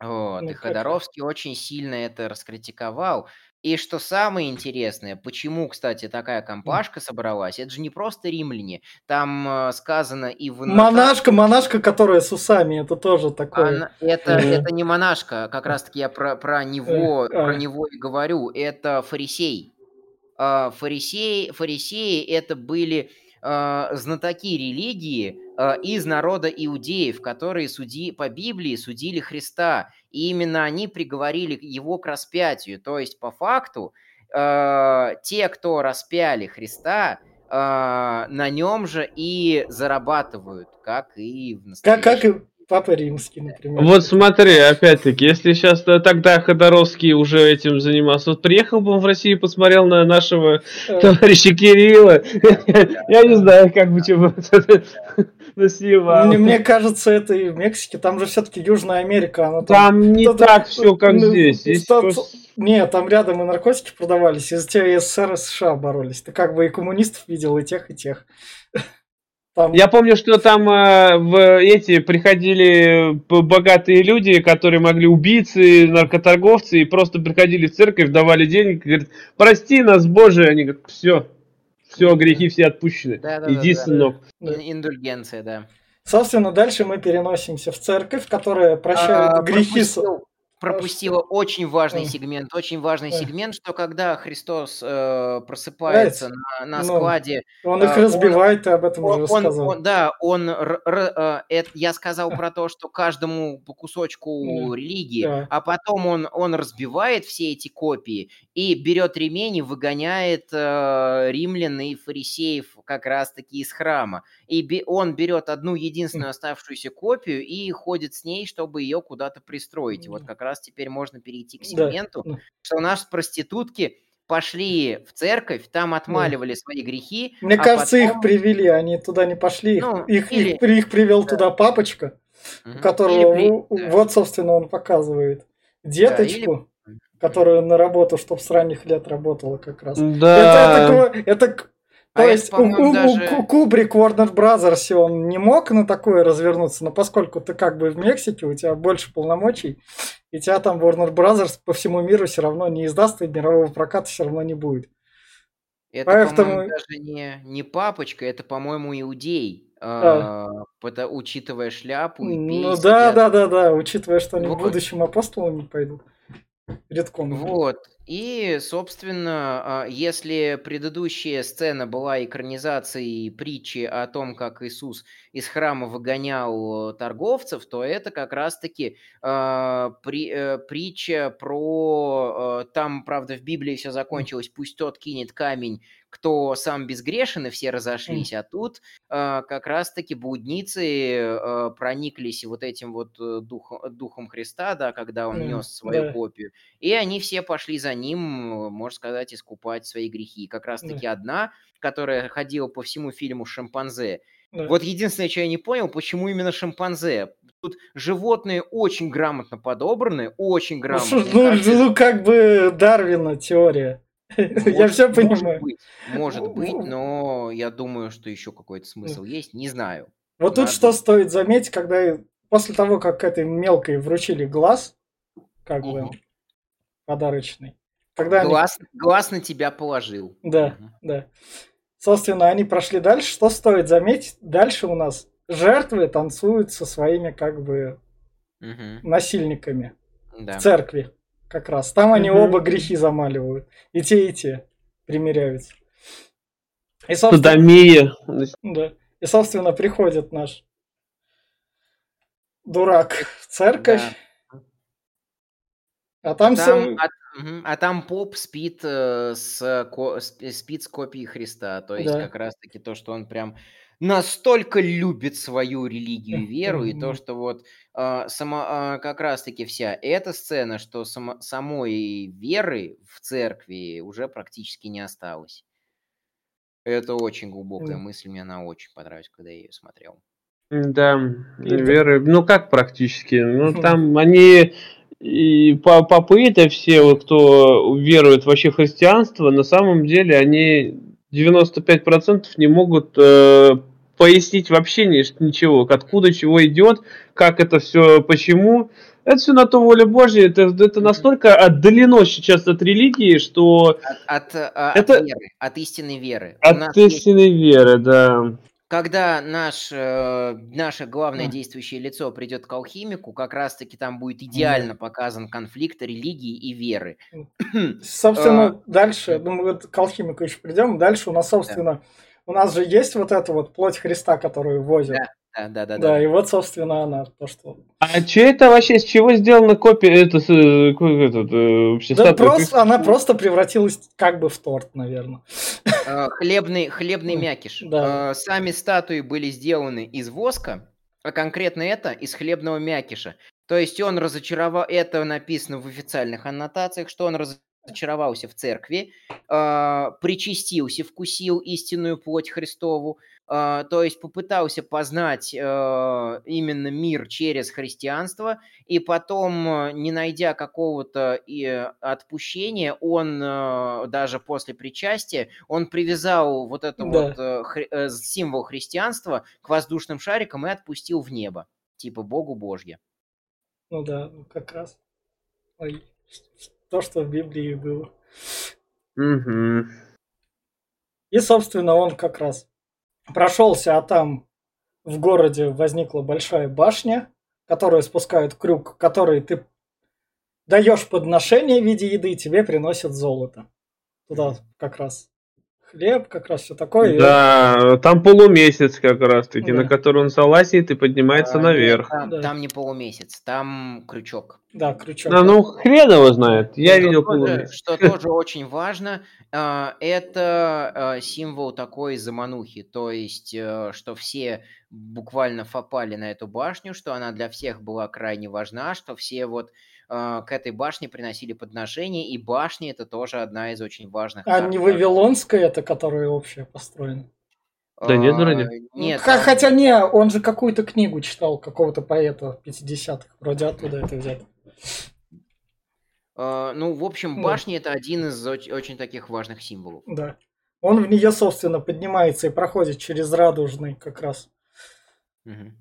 Вот. Ну, и Ходоровский очень сильно это раскритиковал. И что самое интересное, почему, кстати, такая компашка собралась, это же не просто римляне. Там э, сказано и в... Монашка, монашка, которая с усами, это тоже такое. Она, это, это не монашка, как раз-таки я про, про, него, э, про него и говорю. Это фарисей. А, фарисеи, фарисеи это были э, знатоки религии э, из народа иудеев, которые суди, по Библии судили Христа. И именно они приговорили его к распятию. То есть, по факту, э, те, кто распяли Христа, э, на нем же и зарабатывают, как и в настоящем. Как, как и Папа Римский, например. Вот смотри, опять-таки, если сейчас тогда Ходоровский уже этим занимался, вот приехал бы он в Россию и посмотрел на нашего э. товарища Кирилла, я не знаю, как бы чего наснимал. Мне кажется, это и в Мексике, там же все-таки Южная Америка. Она там не так все, как ну, здесь. Нет, там рядом и наркотики продавались, из-за тебя СССР и США боролись. Ты как бы и коммунистов видел, и тех, и тех. Там... Я помню, что там э, в эти приходили богатые люди, которые могли убийцы, наркоторговцы, и просто приходили в церковь, давали денег, и говорят, прости нас, Боже, они говорят, все, все, грехи все отпущены, да, да, иди, да, сынок. Да. Индульгенция, да. Собственно, дальше мы переносимся в церковь, которая прощает а, грехи. Пропустил, пропустила очень важный сегмент, очень важный сегмент, что когда Христос э, просыпается на, на ну, складе, он их э, разбивает, он, ты об этом он, уже рассказал. Он, да, он, р, р, э, я сказал про то, что каждому по кусочку религии, да. а потом он, он разбивает все эти копии и берет ремень и выгоняет э, римлян и фарисеев как раз-таки из храма. И он берет одну единственную оставшуюся копию и ходит с ней, чтобы ее куда-то пристроить. Вот как раз теперь можно перейти к сегменту, да. что у нас проститутки пошли в церковь, там отмаливали да. свои грехи. Мне а кажется, потом... их привели, они туда не пошли, ну, их, или... их, их привел да. туда папочка, угу. которого при... вот, собственно, он показывает деточку. Да, или которую на работу, чтобы с ранних лет работала как раз. Да. Это, это, это то а есть у, у, даже... у Кубрик Warner Brothers он не мог на такое развернуться, но поскольку ты как бы в Мексике, у тебя больше полномочий, и тебя там Warner Brothers по всему миру все равно не издаст, и мирового проката все равно не будет. Это, Поэтому... по-моему, даже не, не папочка, это, по-моему, иудей. А. А, учитывая шляпу и пейс, Ну да, да, да, да, учитывая, что они вот. в будущем апостолами пойдут. Редком. Вот. И, собственно, а, если предыдущая сцена была экранизацией притчи о том, как Иисус из храма выгонял торговцев, то это как раз-таки э, при, э, притча про... Э, там, правда, в Библии все закончилось, пусть тот кинет камень, кто сам безгрешен, и все разошлись, а тут э, как раз-таки блудницы э, прониклись вот этим вот э, дух, духом Христа, да, когда он нес свою копию, и они все пошли за ним, можно сказать, искупать свои грехи. Как раз-таки да. одна, которая ходила по всему фильму «Шимпанзе», да. Вот единственное, что я не понял, почему именно шимпанзе. Тут животные очень грамотно подобраны, очень ну, грамотно. Ну, ну, как бы Дарвина теория. Я все понимаю. Может быть, но я думаю, что еще какой-то смысл есть, не знаю. Вот тут что стоит заметить, когда после того, как этой мелкой вручили глаз, как бы подарочный. Когда глаз, они... глаз на тебя положил. Да, угу. да. Собственно, они прошли дальше. Что стоит заметить? Дальше у нас жертвы танцуют со своими как бы угу. насильниками да. в церкви как раз. Там они угу. оба грехи замаливают. И те, и те примеряются. И, собственно, Да. И, собственно, приходит наш дурак в церковь. Да. А там, там, все... а, а там поп спит, э, с, ко, спит с копией Христа. То есть, да. как раз-таки то, что он прям настолько любит свою религию и веру, и то, что вот э, сама, э, как раз-таки вся эта сцена, что само, самой веры в церкви уже практически не осталось. Это очень глубокая мысль, мне она очень понравилась, когда я ее смотрел. Да, И веры, ну как практически, ну там они и попы это все, вот, кто верует вообще в христианство, на самом деле они 95% не могут э, пояснить вообще ни- ничего, откуда чего идет, как это все, почему. Это все на то воля Божья, это, это настолько отдалено сейчас от религии, что От, от, э, от Это- веры, от истинной веры. От есть истинной веры, да. Когда наш, э, наше главное действующее лицо придет к алхимику, как раз-таки там будет идеально показан конфликт религии и веры. Собственно, дальше, ну, мы вот к алхимику еще придем. Дальше у нас, собственно, у нас же есть вот эта вот плоть Христа, которую возят. Да, да, да, Да, да. и вот, собственно, она, то, что... А что это вообще, с чего сделана копия, это, э, этот, э, Да просто, она просто превратилась как бы в торт, наверное. Э, Хлебный, хлебный мякиш. да. Э, Сами статуи были сделаны из воска, а конкретно это из хлебного мякиша. То есть он разочаровал, это написано в официальных аннотациях, что он разочаровался в церкви, э, причастился, вкусил истинную плоть Христову, э, то есть попытался познать э, именно мир через христианство, и потом, не найдя какого-то э, отпущения, он э, даже после причастия, он привязал вот это Да. вот э, хри- э, символ христианства к воздушным шарикам и отпустил в небо. Типа Богу Божье. Ну да, ну как раз. Ой, То, что в Библии было. И, собственно, он как раз прошелся, а там в городе возникла большая башня, которая спускает крюк, который ты даешь подношение в виде еды, и тебе приносят золото. Туда как раз хлеб, как раз все такое. и Да, там полумесяц как раз таки, Да. на который он залазит и поднимается А, наверх. Там, Да. там не полумесяц, там крючок. Да, крючок. Да, ну хрен его знает. Я Что видел тоже- полумесяц. Что тоже очень важно, а, это а, символ такой заманухи, то есть, э, что все буквально попали на эту башню, что она для всех была крайне важна, что все вот к этой башне приносили подношения, и башня это тоже одна из очень важных. А не Вавилонская, это которая общая построена. Да нет, А, вроде. Нет, Х- там- Хотя не, он же какую-то книгу читал, какого-то поэта 50-х. Вроде оттуда это взято. а, ну, в общем, Да. башня это один из оч- очень таких важных символов. Да. Он в нее, собственно, поднимается и проходит через радужный как раз Мгм.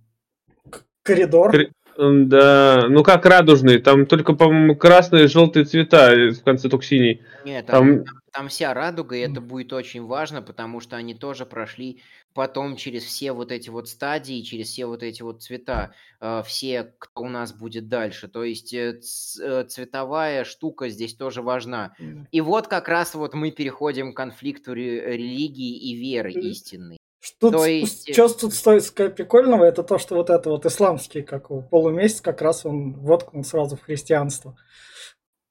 коридор. Да, ну как радужный, там только, по-моему, красные и желтые цвета, в конце только синий. Нет, там, Там, там- вся радуга, и это будет очень важно, потому что они тоже прошли потом через все вот эти вот стадии, через все вот эти вот цвета, э, все, кто у нас будет дальше. То есть э, э, цветовая штука здесь тоже важна. И вот как раз вот мы переходим к конфликту ре- религии и веры истинной. Что То есть- что тут стоит сказать прикольного, это то, что вот это вот исламский, как полумесяц, как раз он воткнул сразу в христианство.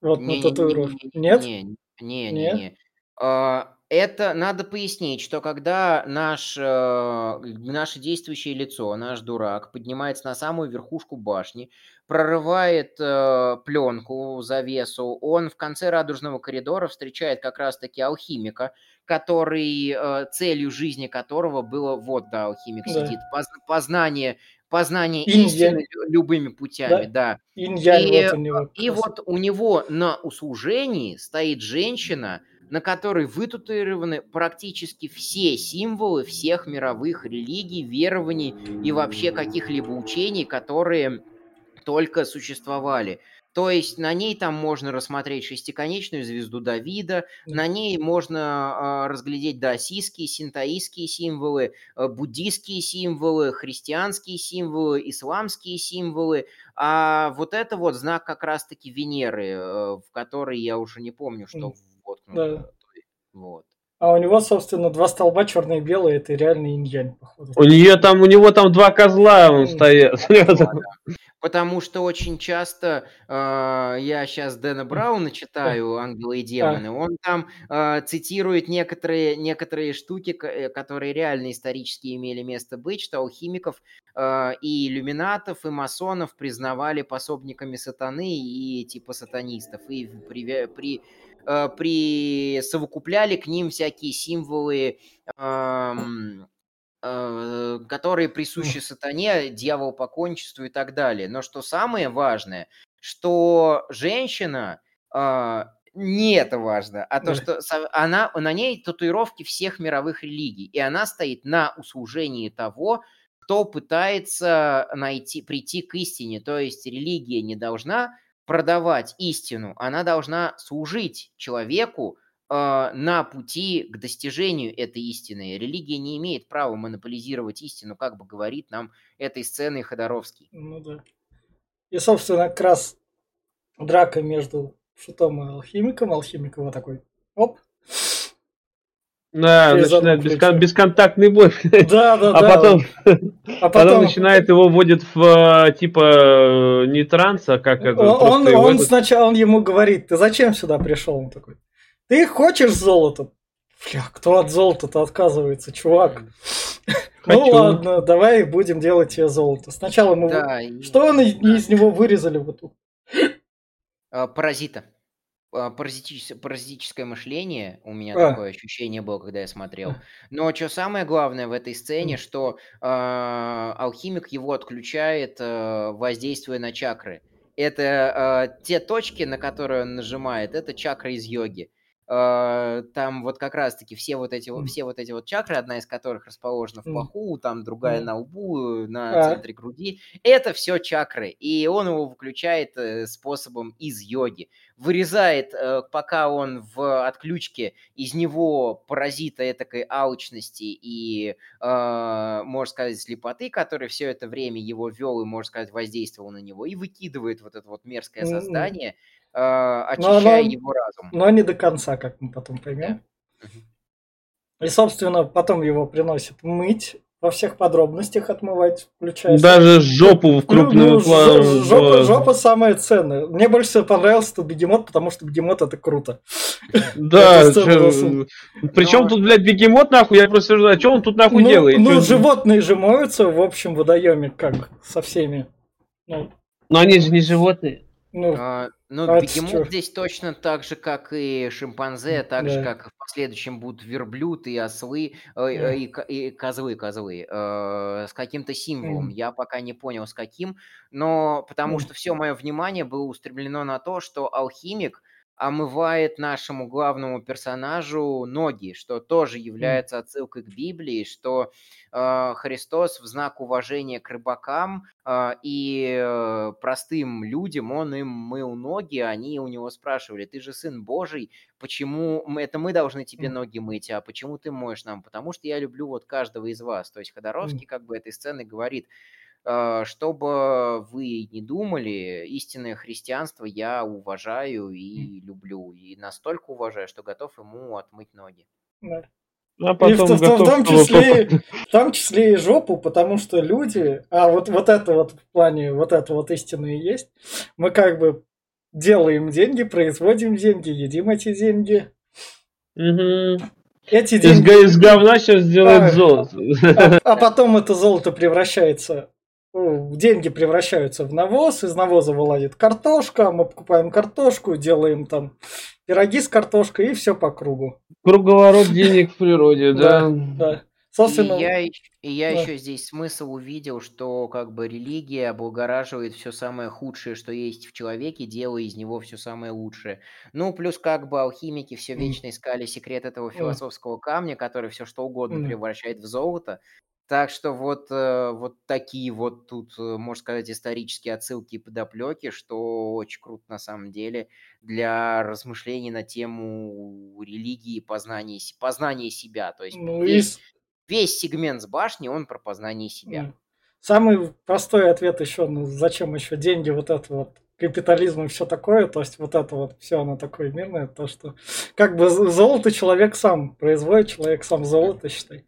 Вот на татуировке. Нет? Не, не, не, не. А, Это надо пояснить, что когда наш, э, наше действующее лицо, наш дурак, поднимается на самую верхушку башни, прорывает э, пленку, завесу, он в конце радужного коридора встречает как раз-таки алхимика, который, э, целью жизни которого было, вот, да, алхимик Да. сидит, поз- познание, познание истины лю- любыми путями, да. Инь-янь И, вот него. как И вот у него на услужении стоит женщина, на которой вытатуированы практически все символы всех мировых религий, верований и вообще каких-либо учений, которые только существовали. То есть на ней там можно рассмотреть шестиконечную звезду Давида, Да. на ней можно а, разглядеть даосистские, синтоистские символы, э, буддийские символы, христианские символы, исламские символы. А вот это вот знак как раз-таки Венеры, э, в который я уже не помню, что М. воткнут. Да. э, Вот. А у него, собственно, два столба черные и белые, это реальный инь походу. У нее там, у него там два козла он М. Потому что очень часто э, я сейчас Дэна Брауна читаю «Ангелы и демоны», он там э, цитирует некоторые, некоторые штуки, э, которые реально исторически имели место быть, что алхимиков э, и иллюминатов, и масонов признавали пособниками сатаны и типа сатанистов, и при, при, э, присовокупляли к ним всякие символы, эм, которые присущи сатане, дьявол покончеству и так далее. Но что самое важное, что женщина а, не это важно, а то, что она, на ней татуировки всех мировых религий, и она стоит на услужении того, кто пытается найти, прийти к истине. То есть религия не должна продавать истину, она должна служить человеку, э, на пути к достижению этой истины. Религия не имеет права монополизировать истину, как бы говорит нам этой сценой Ходоровский. Ну да. И, собственно, как раз драка между шутом и алхимиком. Алхимик его такой, оп. Да, Через начинает бескон- бесконтактный бой. Да, да, А да. потом, а потом потом начинает его вводит в э, типа э, не транс, а как это он, он, он этот- сначала он ему говорит, ты зачем сюда пришел? Он такой, ты хочешь золото? Бля, кто от золота-то отказывается, чувак? Ну Хочу. ладно, давай будем делать тебе золото. Сначала мы... Да, Что он из, из него вырезали в эту? А, Паразита. А, паразитичес- Паразитическое мышление, у меня А. такое ощущение было, когда я смотрел. Но что самое главное в этой сцене, что а, алхимик его отключает, а, воздействуя на чакры. Это а, те точки, на которые он нажимает, это чакры из йоги. А, Там вот как раз-таки все вот эти вот, все вот эти вот чакры, одна из которых расположена в паху, там другая на лбу, на центре груди. Это все чакры, и он его выключает э, способом из йоги. Вырезает, э, пока он в отключке, из него паразита этакой алчности и, э, можно сказать, слепоты, который все это время его вел и, можно сказать, воздействовал на него, и выкидывает вот это вот мерзкое М-м. создание, э, Но очищая оно- его разум. Но не до конца, как мы потом поймем. Мгм. И, собственно, потом его приносят мыть во всех подробностях отмывать, включая... Даже жопу в Ну, крупном ну, плане. жо- жопа, жопа самое ценное. Мне больше всего понравился тут бегемот, потому что бегемот это круто. Да, причем Но- тут, блядь, бегемот нахуй, я просто а что он тут нахуй ну, делает? ну, животные же моются в общем водоеме, как со всеми. Ну, Но они же не животные. Ну, А, Ну, А бегемот чё? здесь точно так же, как и шимпанзе, так же, Да. как и в последующем будут верблюд и ослы, э, э, Да. и, и козлы, козлы, э, с каким-то символом. Мгм. Я пока не понял, с каким, но потому Мгм. что все мое внимание было устремлено на то, что алхимик омывает нашему главному персонажу ноги, что тоже является отсылкой к Библии, что э, Христос в знак уважения к рыбакам а, и э, простым людям, он им мыл ноги, они у него спрашивали, ты же сын Божий, почему мы- это мы должны тебе ноги мыть, а почему ты моешь нам? Потому что я люблю вот каждого из вас. То есть Ходоровский как бы этой сценой говорит, э, чтобы вы не думали, истинное христианство я уважаю и люблю, и настолько уважаю, что готов ему отмыть ноги. да. А И в, потом в- в готов, том чтобы числе, в том числе и жопу, потому что люди, а вот, вот это вот в плане, вот это вот истина и есть, мы как бы делаем деньги, производим деньги, едим эти деньги. Мгм. Эти Из, деньги, га- из говна сейчас А, сделают золото. а, а потом это золото превращается, ну, деньги превращаются в навоз, из навоза вылазит картошка, мы покупаем картошку, делаем там пироги с картошкой и все по кругу. Круговорот денег в природе, да. Да. Собственно, И я, и я да. еще здесь смысл увидел, что как бы религия облагораживает все самое худшее, что есть в человеке, делая из него все самое лучшее. Ну, плюс как бы алхимики все вечно искали секрет этого философского камня, который все что угодно превращает в золото. Так что вот, э, вот такие вот тут, э, можно сказать, исторические отсылки и подоплеки, что очень круто на самом деле для размышлений на тему религии и познания, познания себя. То есть ну, и весь, с- весь сегмент с башни, он про познание себя. Самый простой ответ еще, ну зачем еще деньги вот это вот капитализм и все такое, то есть вот это вот все оно такое мирное, то что как бы золото человек сам производит, человек сам золото, считай.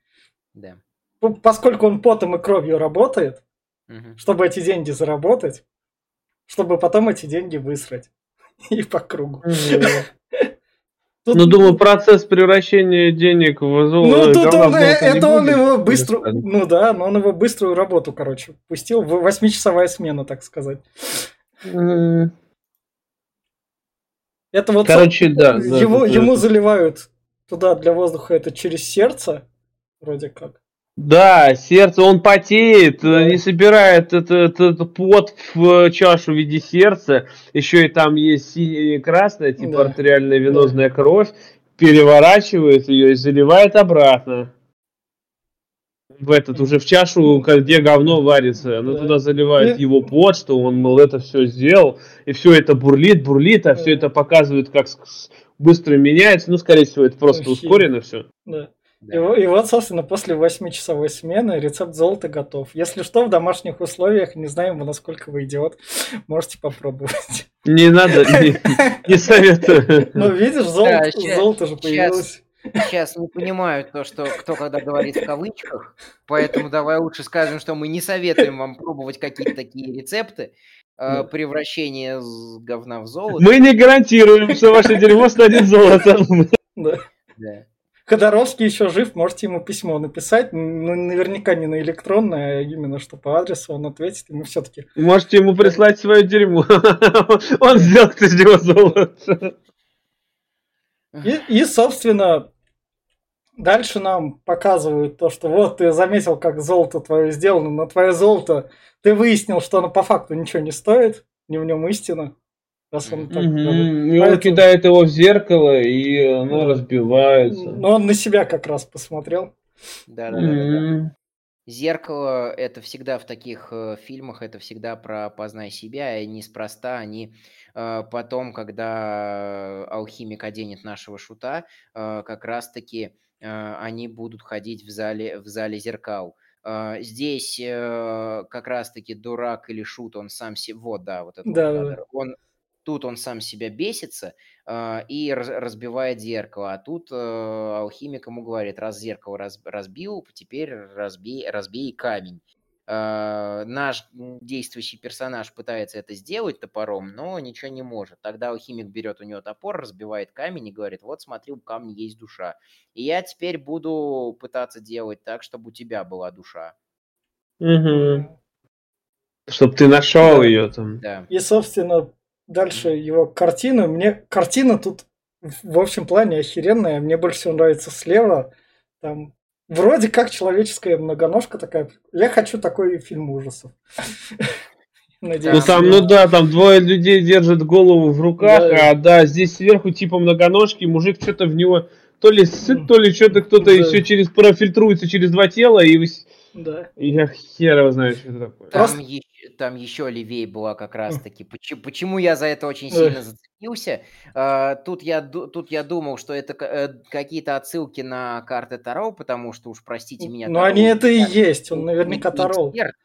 Да. Поскольку он потом и кровью работает, Мгм. чтобы эти деньги заработать, чтобы потом эти деньги высрать. И по кругу. Тут- Ну, думаю, процесс превращения денег в золото... Ну, тут он, э, это он будет. его быстро, ну да, но он его быструю работу, короче, пустил, в- восьмичасовая смена, так сказать. Это вот Короче, да. да, его, тут, ему э, заливают туда для воздуха это через сердце, вроде как. Да, сердце, он потеет, Да. э, не собирает этот, этот пот в чашу в виде сердца. Еще и там есть синяя и красная, типа Да. артериальная венозная кровь. Переворачивает ее и заливает обратно. В этот, уже в чашу, где говно варится. Она Да. туда заливает И- его пот, что он, мол, это все сделал. И все это бурлит, бурлит, а все Да. это показывает, как быстро меняется. Ну, скорее всего, это просто Химия. ускорено все. Да. Да. И, и вот, собственно, после восьмичасовой смены рецепт золота готов. Если что, в домашних условиях, не знаем насколько вы идиот, можете попробовать. Не надо, не, не советую. Ну, видишь, золото, Да, щас- золото же появилось. Сейчас не понимают то, что кто когда говорит в кавычках, поэтому давай лучше скажем, что мы не советуем вам пробовать какие-то такие рецепты э, с говна в золото. Мы не гарантируем, что ваше дерьмо станет золотом. Да. Ходоровский еще жив, можете ему письмо написать, ну, наверняка не на электронное, а именно что по адресу он ответит, мы все-таки... Можете ему прислать свое дерьмо. Он сделает из него золото. И, и, собственно, дальше нам показывают то, что вот ты заметил, как золото твое сделано, но твое золото, ты выяснил, что оно по факту ничего не стоит, не в нем истина. Раз он так говорит. Мгм. И он кидает его в зеркало, и оно разбивается. Но он на себя как раз посмотрел. Да, да, да, да, да. М. Зеркало это всегда в таких э, фильмах, это всегда про познай себя, и неспроста они э, потом, когда алхимик оденет нашего шута, э, как раз-таки э, они будут ходить в зале, в зале зеркал. Э, здесь э, как раз-таки дурак или шут, он сам себе... Вот, да, вот это вот Да, да, кадр. Он, тут он сам себя бесится э, и раз- разбивает зеркало. А тут э, алхимик ему говорит, раз зеркало раз- разбил, теперь разбей, разбей камень. Э, наш действующий персонаж пытается это сделать топором, но ничего не может. Тогда алхимик берет у него топор, разбивает камень и говорит, вот смотри, у камня есть душа. И я теперь буду пытаться делать так, чтобы у тебя была душа. Мгм. Чтоб ты нашел Да. ее там. Да. И, собственно, дальше его картина. Мне картина тут в общем плане охеренная. Мне больше всего нравится слева. Там вроде как человеческая многоножка такая. Я хочу такой фильм ужасов. Надеюсь, Ну там, ну да, там двое людей держат голову в руках, Да. а да, здесь сверху типа многоножки, мужик что-то в него то ли сыт, то ли что-то кто-то Да. еще через профильтруется через два тела, и, Да. и я хер его знаю, что это такое. Там, Просто- еще, там еще левее была как раз-таки. Почему, почему я за это очень сильно зацепился? А, тут, я, тут я думал, что это э, какие-то отсылки на карты Таро, потому что уж простите меня. Но Таро они это и есть. Он наверняка эксперт.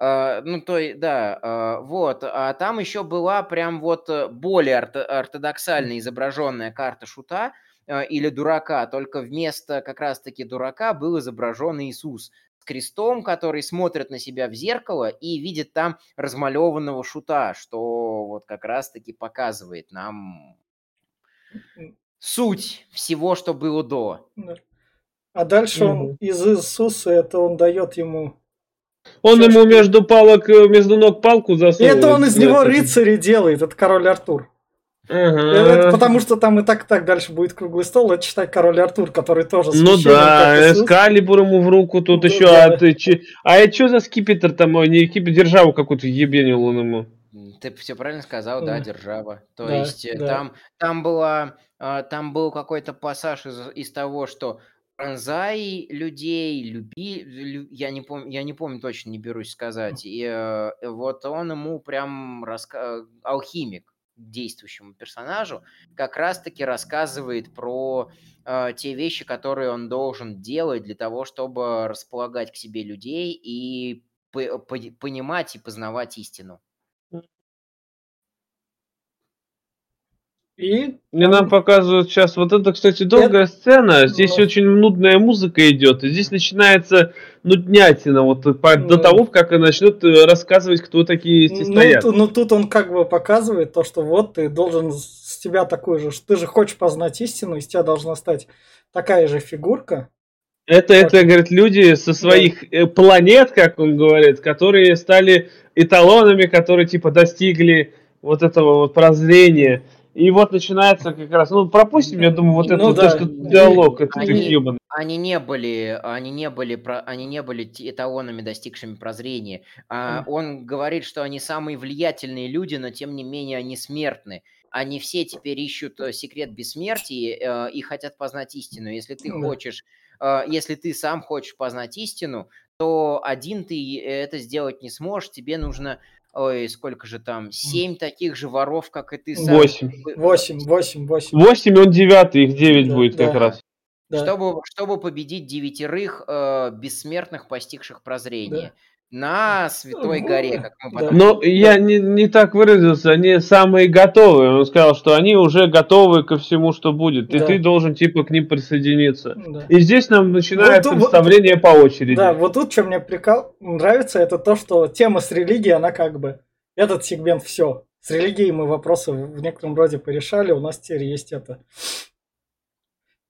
А, ну, то есть, да, а, вот. А там еще была прям вот э, более орто- ортодоксально изображенная карта шута э, или дурака, только вместо как раз-таки дурака был изображен Иисус крестом, который смотрит на себя в зеркало и видит там размалеванного шута, что вот как раз-таки показывает нам суть всего, что было до. Да. А дальше он Мгм. из Иисуса, это он дает ему... Он Всё, ему что- между палок, э, между ног палку засовывает. это он из него рыцаря делает, это король Артур. Ага. Это потому что там и так и так дальше будет круглый стол, это читать король Артур, который тоже Ну да, Иисус. эскалибур ему в руку, тут Ну еще, да. а, ты че- а это что за скипетр там, не скипетр, державу какую-то ебенил он ему. Ты все правильно сказал, да, держава. То Да, есть э, да. там, там была, а, там был какой-то пассаж из, из того, что пронзай людей, люби, лю- я не помню, я не помню точно, не берусь сказать. И э, вот он ему прям раска... алхимик действующему персонажу как раз-таки рассказывает про э, те вещи, которые он должен делать для того, чтобы располагать к себе людей и по- по- понимать и познавать истину. И Мне нам показывают сейчас вот это, кстати, долгая сцена. Здесь Ну. очень нудная музыка идет. И здесь начинается нуднятина. Вот по- до Ну. того, как начнут э, рассказывать, кто такие эти ну, стоят. ту- ну, тут он как бы показывает то, что вот ты должен с тебя такой же, ты же хочешь познать истину, из тебя должна стать такая же фигурка. Это, это, говорит, люди со своих э, планет, как он говорит, которые стали эталонами, которые типа достигли вот этого вот прозрения. И вот начинается как раз, ну пропустим, я думаю, вот Ну это вот да. то, что диалог, это Они- ёбаный. Они не были, они не были, про- они не были эталонами, достигшими прозрения. А, он говорит, что они самые влиятельные люди, но тем не менее они смертны. Они все теперь ищут э, секрет бессмертия э, и хотят познать истину. Если ты Да. хочешь, э, если ты сам хочешь познать истину, то один ты это сделать не сможешь. Тебе нужно, ой, сколько же там, семь таких же воров, как и ты сам. Восемь. Восемь, восемь, восемь. Восемь, он девятый, их девять Да, будет как да. раз. Да. Чтобы, чтобы победить девятерых э, бессмертных, постигших прозрение. На Святой Ну, горе, как мы потом... Но я не, не так выразился, они самые готовые. Он сказал, что они уже готовы ко всему, что будет. И Да. ты должен типа к ним присоединиться. Да. И здесь нам начинается Вот представление по очереди. Да, вот тут, что мне прикол нравится, это то, что тема с религией, она как бы, этот сегмент все. С религией мы вопросы в некотором роде порешали, у нас теперь есть это.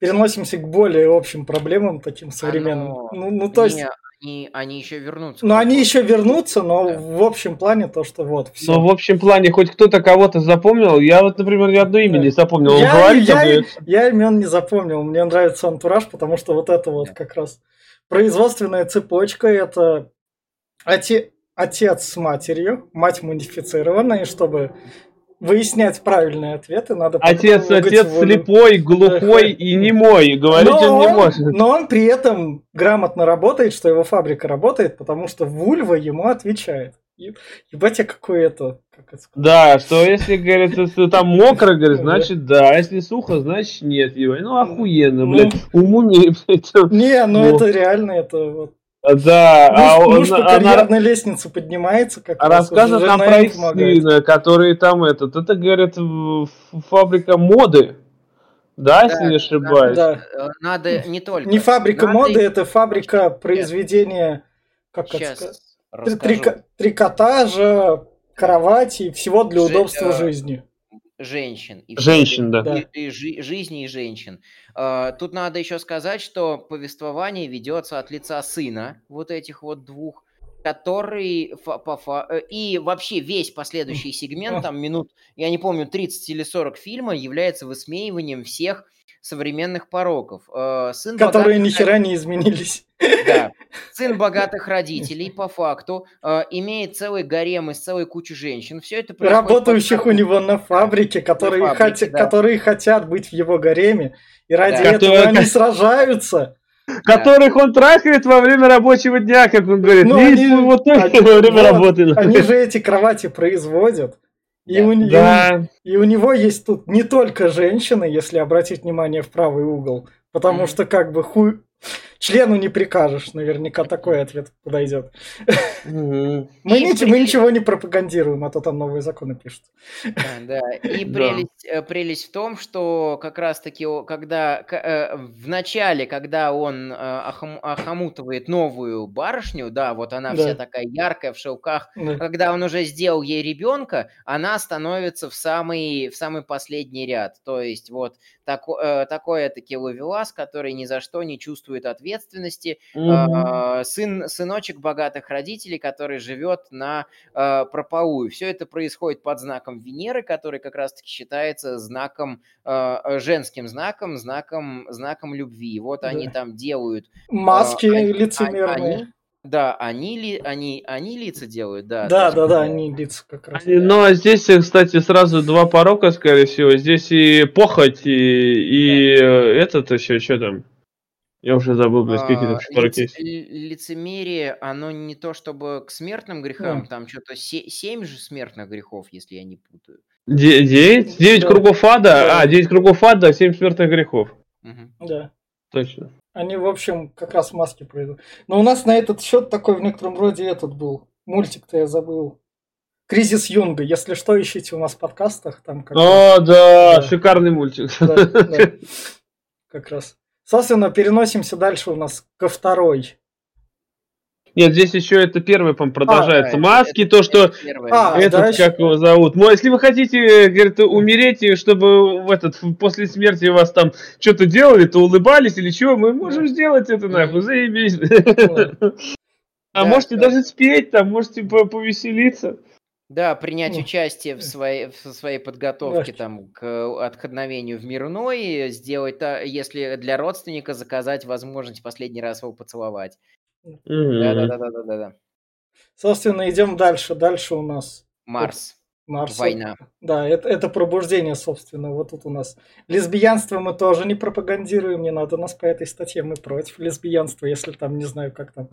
Переносимся к более общим проблемам, таким современным. Оно- Ну, ну, то есть, Не, они, они еще вернутся. ну, они еще вернутся, но Да. в общем плане то, что вот, все. Но в общем плане хоть кто-то кого-то запомнил. Я вот, например, ни одно имя Да. не запомнил. Он Я, говорит, я- обдается. я имен не запомнил. Мне нравится антураж, потому что вот это вот Да. как раз производственная цепочка. Это оте- отец с матерью, мать модифицированная, и чтобы выяснять правильные ответы, надо Отец, отец волю. слепой, глухой и немой. Говорить но он не он, может. но он при этом грамотно работает, что его фабрика работает, потому что Вульва ему отвечает. Ебать, я какой это... Как это сказать? Да, что если, говорит, если там мокро, говорит, значит да, а если сухо, значит нет. Ебать. Ну, охуенно, Ну. блядь. Уму не. Не, ну Ну. это реально, это вот Да, а Муж, он- муж по она- карьерной лестнице поднимается, как А рассказывает нам про их сына, который там этот, это, говорят, фабрика моды, да, если не да, ошибаюсь? Да. Э, Надо не только... Не фабрика надо моды, и- это фабрика произведения как это сказать, трикотажа, кровати и всего для Жи- удобства э, жизни. женщин. И Женщин, да. и- и жи- жизни и женщин. А, Тут надо еще сказать, что повествование ведется от лица сына вот этих вот двух, который фа- по фа- э, и вообще весь последующий сегмент, там минут, я не помню, 30 или 40 фильма, является высмеиванием всех современных пороков. Э, Сын Которые богатых ни хера не изменились. да. Сын богатых родителей, по факту, э, имеет целый гарем из целой кучи женщин. Все это происходит под Работающих у него на фабрике, которые, фабрике, хотя- да. которые хотят быть в его гареме. И ради Да. этого Которые- они сражаются. Которых он трахает во время рабочего дня, как он говорит. Ну, они- вот только они- во время вот, работы. Они же эти кровати производят. И, Да. у, Да, и у него есть тут не только женщины, если обратить внимание в правый угол, потому Мгм. что как бы хуй члену не прикажешь, наверняка такой ответ подойдет. Мы, ничего, не пропагандируем, а то там новые законы пишут. Да. И прелесть, э, прелесть в том, что как раз-таки, когда э, в начале, когда он э, охом- охомутывает новую барышню, да, вот она вся такая яркая, в шелках, Да. когда он уже сделал ей ребенка, она становится в самый, в самый последний ряд. То есть вот тако, э, такой таки ловелас, который ни за что не чувствует ответственности, а, сын, сыночек богатых родителей, который живет на э, прополую. Все это происходит под знаком Венеры, который как раз-таки считается знаком, э, э, женским знаком, знаком, знаком любви. Вот они Да. там делают. Маски а, они- лицемерные. они- да, они, ли, они, они лица делают, да. Да, да, да, они лица как раз. Они- Но здесь, э, кстати, сразу два порока, скорее всего. Здесь и похоть, и, и э, этот еще, что там? Я уже забыл, блядь, какие там а, еще лице- есть. ли- лицемерие, оно не то чтобы к смертным грехам, там что-то семь же смертных грехов, если я не путаю. Де- Девять? Девять Да. кругов ада? Да. А, девять кругов ада, семь смертных грехов. Мгм. Да. Точно. Они, в общем, как раз маски производят. Но у нас на этот счет такой в некотором роде этот был. Мультик-то я забыл. Кризис Юнга. Если что, ищите у нас в подкастах. Там как О, да, Да. шикарный мультик. Да, да. Как раз. Собственно, переносимся дальше у нас ко второй. Нет, здесь еще это первое, по продолжается. Да, Маски, это- то, что это первое. А, этот, да, как его зовут. Ну, если вы хотите, э, говорит, умереть, и чтобы в этот, после смерти вас там что-то делали, то улыбались или чего, мы можем сделать это нахуй, заебись. А Да, можете да. даже спеть, там, можете по- повеселиться. Да, принять Ну. участие в своей, в своей подготовке Да. там, к отходновению в мир иной, сделать, если для родственника заказать возможность последний раз его поцеловать. Да-да-да-да-да. Собственно, идем дальше. Дальше у нас Марс. Марс. Война. Да, это, это пробуждение, собственно. Вот тут у нас. Лесбиянство мы тоже не пропагандируем. Не надо нас по этой статье. Мы против лесбиянства, если там, не знаю, как там.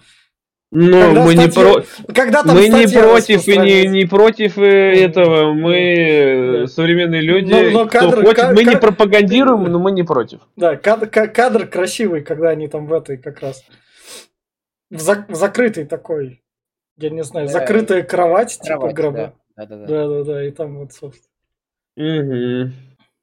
Ну, Когда мы не, статья- про... Когда там мы не против и не, не против э, этого. Мы э, Да. современные люди. Но- но Кто кадры- хочет, мы не ка- пропагандируем, но мы не против. Да, кадр, ка- кадр красивый, когда они там в этой как раз. В, зак- в закрытой такой. Я не знаю, Да. закрытая кровать, типа Кровать, гроба. да. Да-да-да. Да, да, да, и там вот, собственно. Мгм.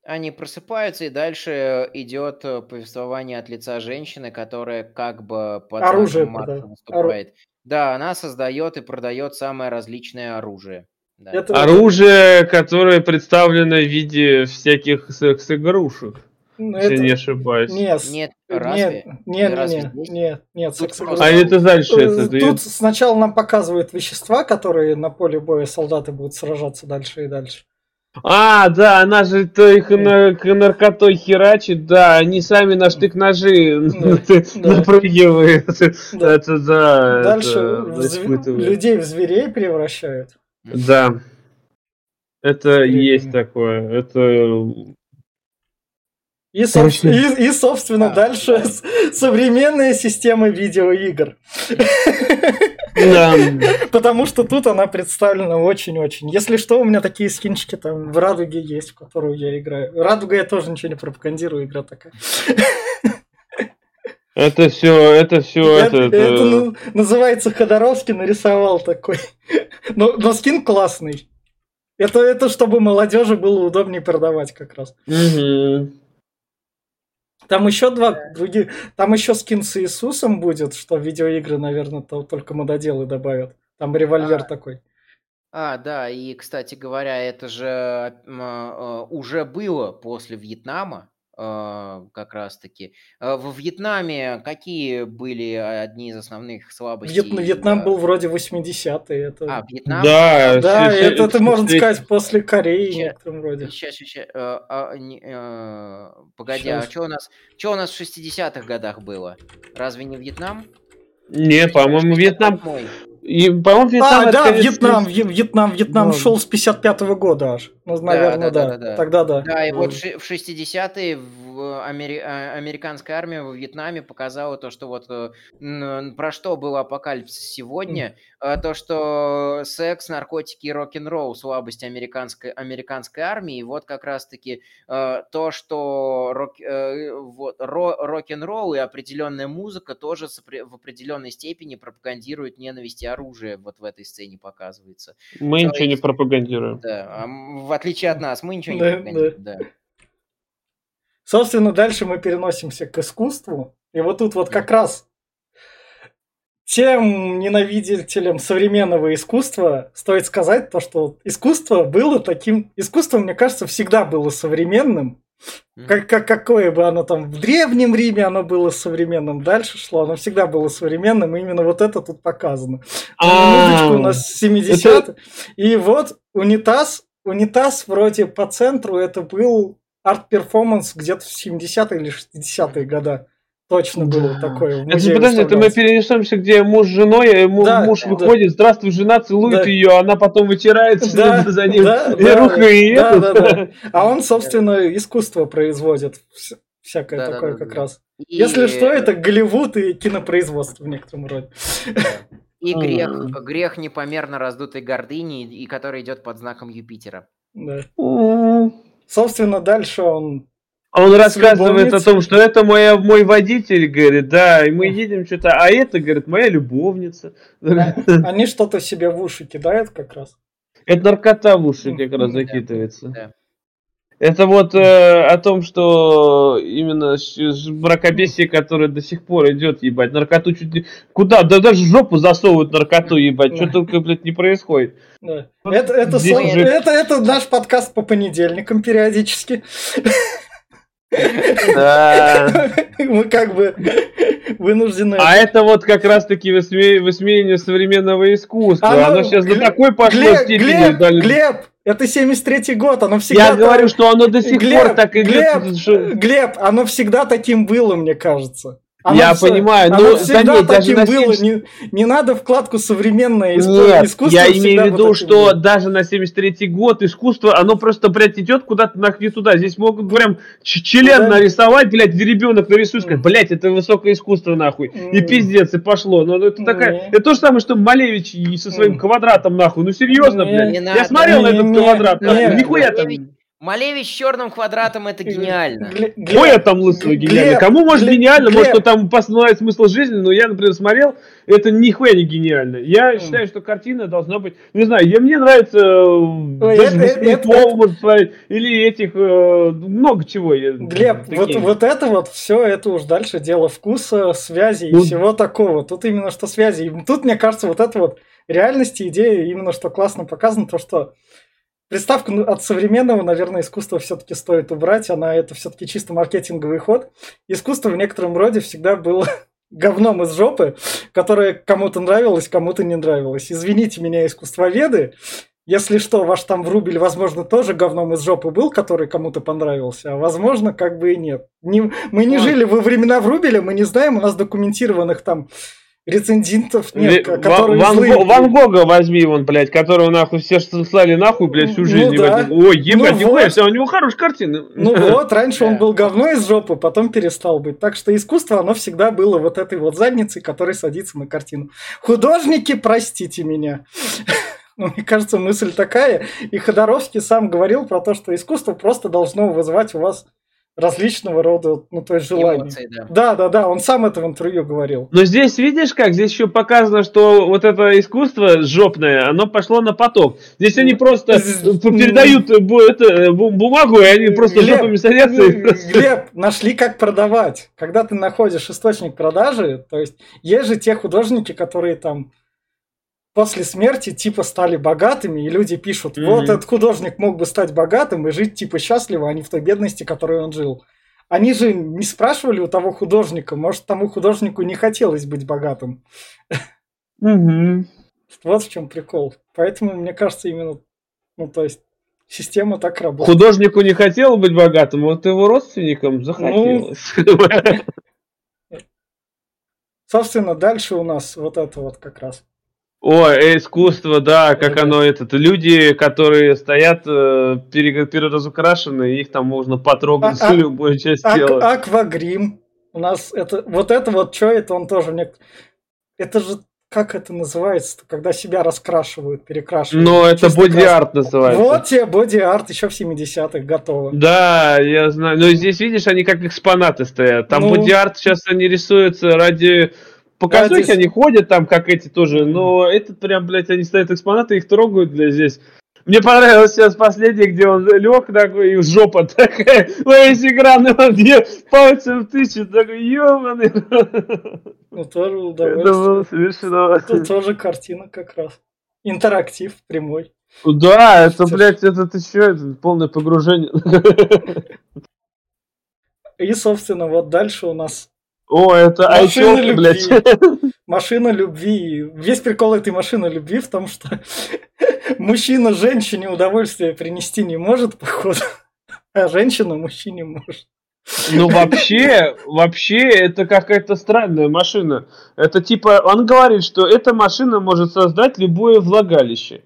Они просыпаются, и дальше идет э, повествование от лица женщины, которая как бы под Оружие Марса продает. выступает. Да, она создает и продает самое различное оружие. Да. Это- Оружие, которое представлено в виде всяких секс-игрушек, ну, если это- не ошибаюсь. Нет, Нет, нет, разве? нет, Разве нет, здесь? нет, нет, секс- просто- А это дальше, Э, это Тут сначала нам показывают вещества, которые на поле боя солдаты будут сражаться дальше и дальше. А, да, она же то их на, к наркотой херачит, да, они сами на штык-ножи напрыгивают. Это да, Дальше людей в зверей превращают. Да. Это есть такое. Это... И, соб- Точно. и- и, собственно, Да, дальше да. с- современная система видеоигр. Да. Потому что тут она представлена очень-очень. Если что, у меня такие скинчики там в Радуге есть, в которую я играю. Радуга я тоже ничего не пропагандирую, игра такая. Это все, это все, это... это ну, называется Ходоровский нарисовал такой. Но, но скин классный. Это, это чтобы молодежи было удобнее продавать как раз. Мгм. Там еще два. Там еще скин с Иисусом будет, что видеоигры, наверное, то только мододелы добавят. Там револьвер А. такой. А, да, и, кстати говоря, это же м, э, уже было после Вьетнама, э, как раз-таки. Э, Во Вьетнаме какие были одни из основных слабостей? Вьет- Вьетнам был вроде 80-е. Это... А, Вьетнам? Да, да, с- с- это ты можно сказать после Кореи в Ща- некотором роде. Сейчас, сейчас, э, погоди, а Щас. что у нас, что у нас в 60-х годах было? Разве не Вьетнам? Не, по-моему, Вьетнам... 68-й. И, по-моему, Вьетнам... А, это, да, конечно, Вьетнам, Вье- Вьетнам, Вьетнам Да. шел с 55-го года аж. Ну, наверное, да, да. да, да. Тогда да. Да, и вот в 60-е в Амери- а, американская армия во Вьетнаме показала то, что вот э, про что был апокалипсис сегодня, э, то, что секс, наркотики и рок-н-ролл слабость американской, американской армии, и вот как раз-таки э, то, что рок, э, вот, ро- рок-н-ролл и определенная музыка тоже в определенной степени пропагандируют ненависть и оружие, вот в этой сцене показывается. Мы То ничего не пропагандируем. Да, а в отличие от нас, мы ничего не Да, пропагандируем, да. Собственно, дальше мы переносимся к искусству. И вот тут вот как раз тем ненавидителям современного искусства стоит сказать то, что искусство было таким... Искусство, мне кажется, всегда было современным. Как, как, какое бы оно там в Древнем Риме оно было современным, дальше шло, оно всегда было современным, и именно вот это тут показано. А, Минуточку, у нас 70 И вот унитаз, унитаз вроде по центру, это был арт-перформанс где-то в 70-е или 60-е года. Точно было Да. такое. Это, подожди, это мы перенесемся, где муж с женой, и му- Да, муж да. выходит, здравствуй, жена целует Да. ее, она потом вытирает Да, за ним да, и да, рукой, и да, этот. да, да. А он, собственно, искусство производит. вс- Всякое Да, да, такое да, как да. раз. И- Если что, это Голливуд и кинопроизводство в некотором роде. И грех, грех непомерно раздутой гордыни, и который идет под знаком Юпитера. Да. Собственно, дальше он... А Он рассказывает о том, что это моя, мой водитель, говорит, да, и мы едем что-то, а это, говорит, моя любовница. Они что-то себе в уши кидают как раз. Это наркота в уши как раз закидывается. да. Это вот э, о том, что именно мракобесие, которое до сих пор идет, ебать, наркоту чуть ли... Куда? Да даже жопу засовывают наркоту, ебать, что только, блядь, не происходит. Да. Вот Это, это, здесь сло- уже- это, это наш подкаст по понедельникам периодически. Да. Мы как бы вынуждены... А это вот как раз-таки высме- высмеяние современного искусства. Оно- Оно сейчас до такой пошло Глеб, степени. Глеб, это 73-й год, оно всегда... Я говорю, что оно до сих Глеб, пор так что- Глеб, оно всегда таким было, мне кажется. Оно Я всё- понимаю, оно но всегда заметь, даже таким на было. 70 Не, не надо вкладку современное Нет, искусство. я имею в вот виду, таким что было. даже на 73-й год искусство, оно просто, блядь, идет куда-то нахуй не туда. Здесь могут прям ч- член Ну да. нарисовать, блядь, ребенок нарисует, сказать, блядь, это высокое искусство, нахуй. И Мгм. пиздец, и пошло. Ну, это такая, Не. это то же самое, что Малевич и со своим Мгм. квадратом, нахуй. Ну, серьезно, блядь. Не Я надо. смотрел на Не, этот не, квадрат, не. нахуй. Нихуя там. Малевич- черным квадратом это гениально. Ой, я там лысого Глеб, гениально. Кому может гениально, может, кто там познает смысл жизни, но я, например, смотрел, это нихуя не гениально. Я считаю, что картина должна быть, не знаю, я, мне нравится э, может смотреть, или этих, э, много чего. Глеб, вот, такие. вот это вот все, это уж дальше дело вкуса, связи и Ну- всего такого. Тут именно что связи. Тут, мне кажется, вот это вот реальности, идея, именно что классно показано, то, что приставку от современного, наверное, искусства все-таки стоит убрать. Она это все-таки чисто маркетинговый ход. Искусство в некотором роде всегда было говном из жопы, которое кому-то нравилось, кому-то не нравилось. Извините меня, искусствоведы, если что, ваш там Врубель, возможно, тоже говном из жопы был, который кому-то понравился, а возможно, как бы и нет. Не- мы не Ой. жили во времена Врубеля, мы не знаем, у нас документированных там рецензентов нет, Ве- которые Ван, злые. Го- Ван Гога возьми, вон, блядь, которого нахуй все слали нахуй, блядь, всю Ну жизнь. да. ебать. Ой, ебать, Ну нихуя, вот. у него хорошая картина. Ну вот, раньше он Да. был говно из жопы, потом перестал быть. Так что искусство, оно всегда было вот этой вот задницей, которая садится на картину. Художники, простите меня. Ну, Мне кажется, мысль такая. И Ходоровский сам говорил про то, что искусство просто должно вызывать у вас различного рода, ну, то есть желания. Эмоции, да. Да, да, да, он сам это в интервью говорил. Но здесь видишь как, здесь еще показано, что вот это искусство жопное, оно пошло на поток. Здесь они просто передают э, это, э, бу- бумагу, и они просто Глеб, жопами садятся. и просто- Глеб, нашли как продавать. Когда ты находишь источник продажи, то есть есть же те художники, которые там после смерти типа стали богатыми, и люди пишут, вот Мгм. этот художник мог бы стать богатым и жить типа счастливо, а не в той бедности, которой он жил. Они же не спрашивали у того художника, может, тому художнику не хотелось быть богатым. Мгм. Вот в чем прикол. Поэтому, мне кажется, именно, ну, то есть, система так работает. Художнику не хотел быть богатым, вот его родственникам захотелось. Собственно, дальше у нас вот это вот как раз. О, э, искусство, да, как оно этот. Люди, которые стоят э, пере- переразукрашены, их там можно потрогать А- а- любую часть Ак- тела. аквагрим. У нас это вот это вот что это он тоже мне. Это же как это называется, когда себя раскрашивают, перекрашивают. Но это Чисто боди-арт называется. Вот тебе боди-арт еще в 70-х готово. Да, я знаю. Но здесь, видишь, они как экспонаты стоят. Там Ну. боди-арт сейчас они рисуются ради... Показухи они ходят там, как эти тоже, но этот прям, блядь, они стоят экспонаты, их трогают, блядь, здесь. Мне понравилось сейчас последний, где он лег такой, и жопа такая, весь экран, и он мне пальцем тычет, такой, ебаный. Ну, тоже Это удовольствие. было смешно. Тут тоже картина как раз. Интерактив прямой. Да, это, блядь, это ты чё, это полное погружение. И, собственно, вот дальше у нас О, это Машина айтёлка, любви. блядь. машина любви. Весь прикол этой машины любви в том, что мужчина женщине удовольствие принести не может, походу, а женщина мужчине может. Ну, вообще, вообще, это какая-то странная машина. Это типа, он говорит, что эта машина может создать любое влагалище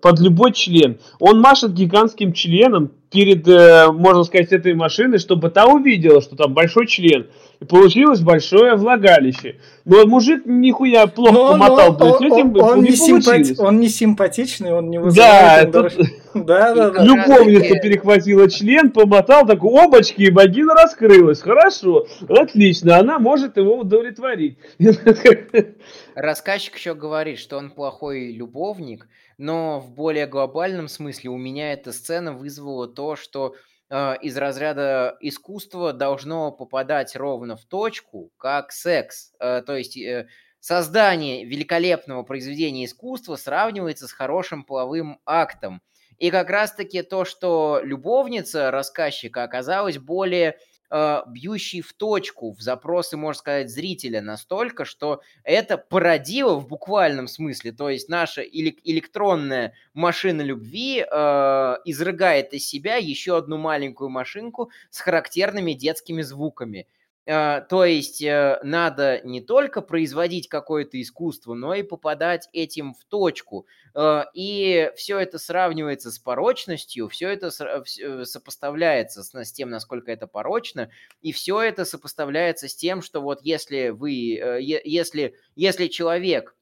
под любой член. Он машет гигантским членом перед, э, можно сказать, этой машиной, чтобы та увидела, что там большой член. Получилось большое влагалище. Но мужик нихуя плохо Но- но помотал, блядь, он, этим он- он не не симпати- он не симпатичный, он не Да, вызывает Да, да, да. Лю- Любовница перехватила член, помотал, так обочки, и вагина раскрылась. Хорошо, отлично, она может его удовлетворить. Рассказчик еще говорит, что он плохой любовник, но в более глобальном смысле у меня эта сцена вызвала то, что из разряда искусства должно попадать ровно в точку, как секс. Э, то есть э, создание великолепного произведения искусства сравнивается с хорошим половым актом. И как раз-таки то, что любовница рассказчика оказалась более э, бьющей в точку, в запросы, можно сказать, зрителя настолько, что это породило в буквальном смысле, то есть наша элек- электронная машина любви э, изрыгает из себя еще одну маленькую машинку с характерными детскими звуками. Э, то есть э, надо не только производить какое-то искусство, но и попадать этим в точку. Э, и все это сравнивается с порочностью, все это сопоставляется с, тем, насколько это порочно, и все это сопоставляется с тем, что вот если вы, если, если человек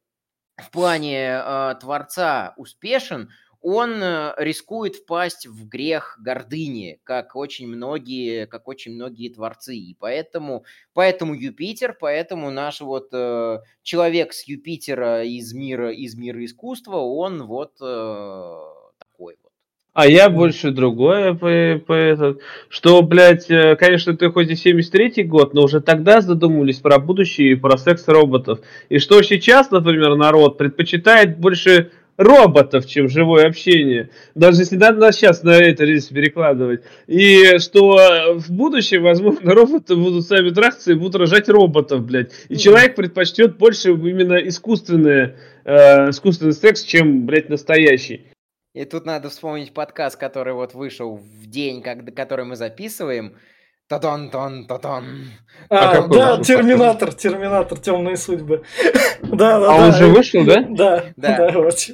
в плане творца успешен, он э, рискует впасть в грех гордыни, как очень многие, как очень многие творцы. И поэтому, поэтому Юпитер, поэтому наш вот э, человек с Юпитера из мира, из мира искусства, он вот э, такой вот. А я больше другое по, по этот, что, блядь, э, конечно, ты хоть и 73-й год, но уже тогда задумывались про будущее и про секс-роботов. И что сейчас, например, народ предпочитает больше роботов, чем живое общение. Даже если надо нас сейчас на это рельс перекладывать. И что в будущем, возможно, роботы будут сами трахаться и будут рожать роботов, блядь. И человек предпочтет больше именно искусственное, э, искусственный секс, чем, блядь, настоящий. И тут надо вспомнить подкаст, который вот вышел в день, когда, который мы записываем. Татон, тон, татон. А, какой да, Терминатор, Терминатор, темные судьбы. Да, да, А да. он же вышел, да? Да, Да. да, вот.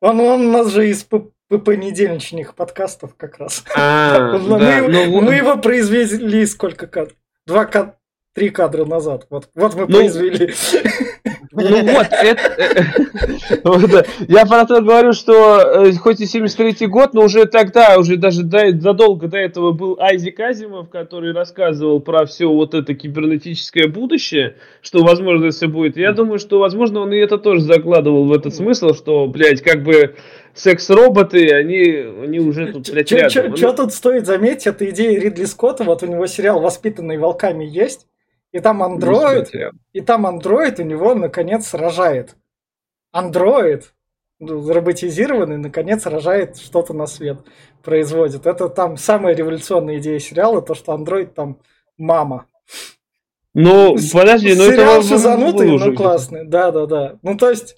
Он, он у нас же из понедельничных подкастов как раз. А, Мы, да, его- ну, мы его произвели сколько кадров? Два кадра. Три кадра назад. Вот, вот мы Ну, произвели. Ну вот, это... э, да. Я про то говорю, что э, хоть и 73-й год, но уже тогда, уже даже до- задолго до этого был Айзек Азимов, который рассказывал про все вот это кибернетическое будущее, что, возможно, все будет. Я думаю, что, возможно, он и это тоже закладывал в этот смысл, что, блядь, как бы секс-роботы, они, они уже тут, блядь. Что тут стоит заметить, это идея Ридли Скотта, вот у него сериал «Воспитанные волками» есть, и там андроид, и там андроид у него, наконец, рожает. Андроид, ну, роботизированный, наконец, рожает что-то на свет, производит. Это там самая революционная идея сериала, то, что андроид там мама. Ну, подожди, ну это... Сериал шизанутый, но классный. Да-да-да. Ну, то есть,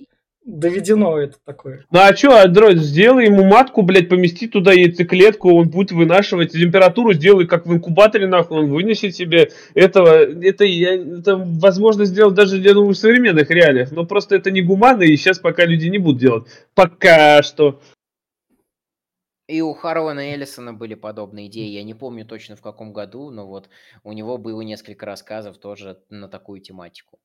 доведено это такое. Ну а чё, Android, сделай ему матку, блядь, помести туда яйцеклетку, он будет вынашивать температуру, сделай как в инкубаторе, нахуй, он вынесет себе этого, это, я, это возможно сделать даже, я думаю, в современных реалиях, но просто это не гуманно, и сейчас пока люди не будут делать. Пока что. И у Харвана Эллисона были подобные идеи. Я не помню точно в каком году, но вот у него было несколько рассказов тоже на такую тематику.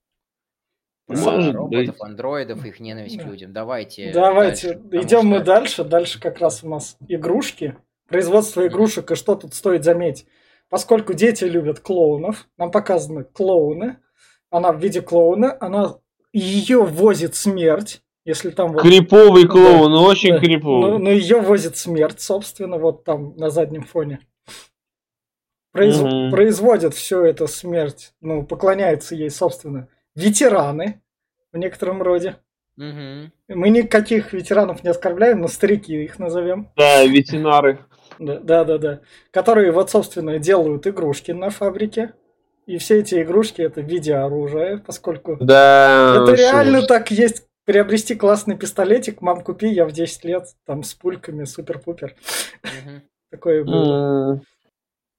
Про Может роботов, быть. андроидов, их ненависть к Да. людям. Давайте. Давайте, дальше, идем мы что- дальше. Дальше как раз у нас игрушки. Производство игрушек, и что тут стоит заметить? Поскольку дети любят клоунов, нам показаны клоуны, она в виде клоуна, она ее возит смерть, если там вот... Криповый клоун, очень Да. криповый. Ну, но ее возит смерть, собственно, вот там на заднем фоне. Произ- Мгм. Производят все это смерть, ну, поклоняются ей, собственно, ветераны в некотором роде. Мгм. Мы никаких ветеранов не оскорбляем, но старики их назовем. Да, ветеринары. Да, да, да, да. Которые вот, собственно, делают игрушки на фабрике. И все эти игрушки это в виде оружия, поскольку Да. это реально уж. так есть. Приобрести классный пистолетик, мам, купи, я в 10 лет, там, с пульками, супер-пупер. Мгм. Такое было.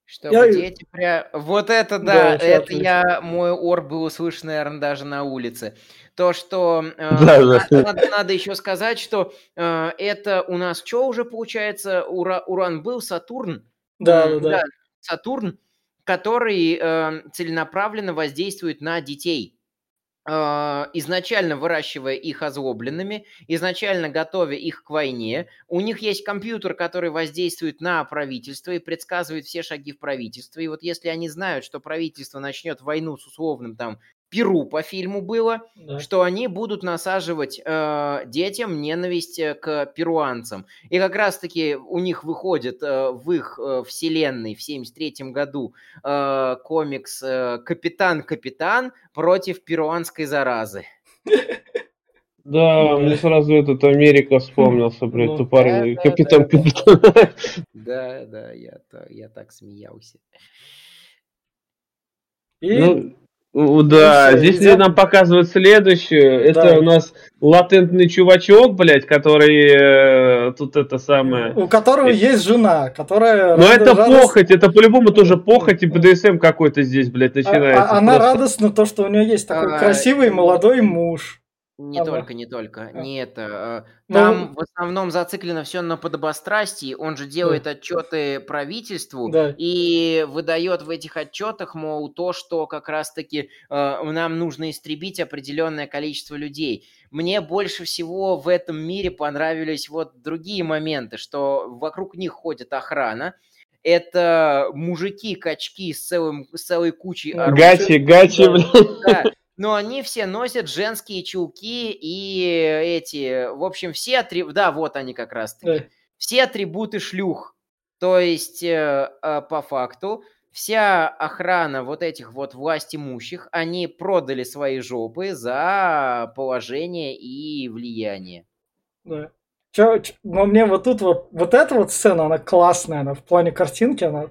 Чтобы Я- дети пря... Вот это Да, да, это я, мой ор был услышан, наверное, даже на улице. То, что э, Да, да. на- надо, надо еще сказать, что э, это у нас что уже получается? Ура- Уран был, Сатурн? Да, да, да. Сатурн. который э, целенаправленно воздействует на детей а, изначально выращивая их озлобленными, изначально готовя их к войне. У них есть компьютер, который воздействует на правительство и предсказывает все шаги в правительстве. И вот если они знают, что правительство начнет войну с условным там Перу по фильму было, да. что они будут насаживать э, детям ненависть э, к перуанцам. И как раз-таки у них выходит э, в их э, вселенной в 73 году э, комикс э, «Капитан-капитан против перуанской заразы». Да, мне сразу этот Америка вспомнился, блядь, ну, тупорылый. Капитан-капитан. Да, да, я, я так смеялся. И... Ну, да, ну, здесь идем... нам показывают следующую. Да. Это у нас латентный чувачок, блядь, который э, тут это самое... У которого есть жена, которая... Но это радост... похоть, это по-любому тоже похоть и БДСМ какой-то здесь, блядь, начинается. А, а, она просто. радостна то, что у нее есть такой а, красивый молодой муж. Не Ага. только, не только. А. Не это. А, ну, там в основном зациклено все на подобострастии. Он же делает отчеты правительству да. и выдает в этих отчетах, мол, то, что как раз-таки э, нам нужно истребить определенное количество людей. Мне больше всего в этом мире понравились вот другие моменты, что вокруг них ходит охрана, это мужики-качки с, целым, с целой кучей оружия. Гачи, гачи, да, блин. Да, но они все носят женские чулки и эти, в общем, все атрибуты, да, вот они как раз таки, да. все атрибуты шлюх. То есть, э, э, по факту, вся охрана вот этих вот власть имущих, они продали свои жопы за положение и влияние. Да. Чё, чё, но мне вот тут вот, вот эта вот сцена, она классная, она в плане картинки, она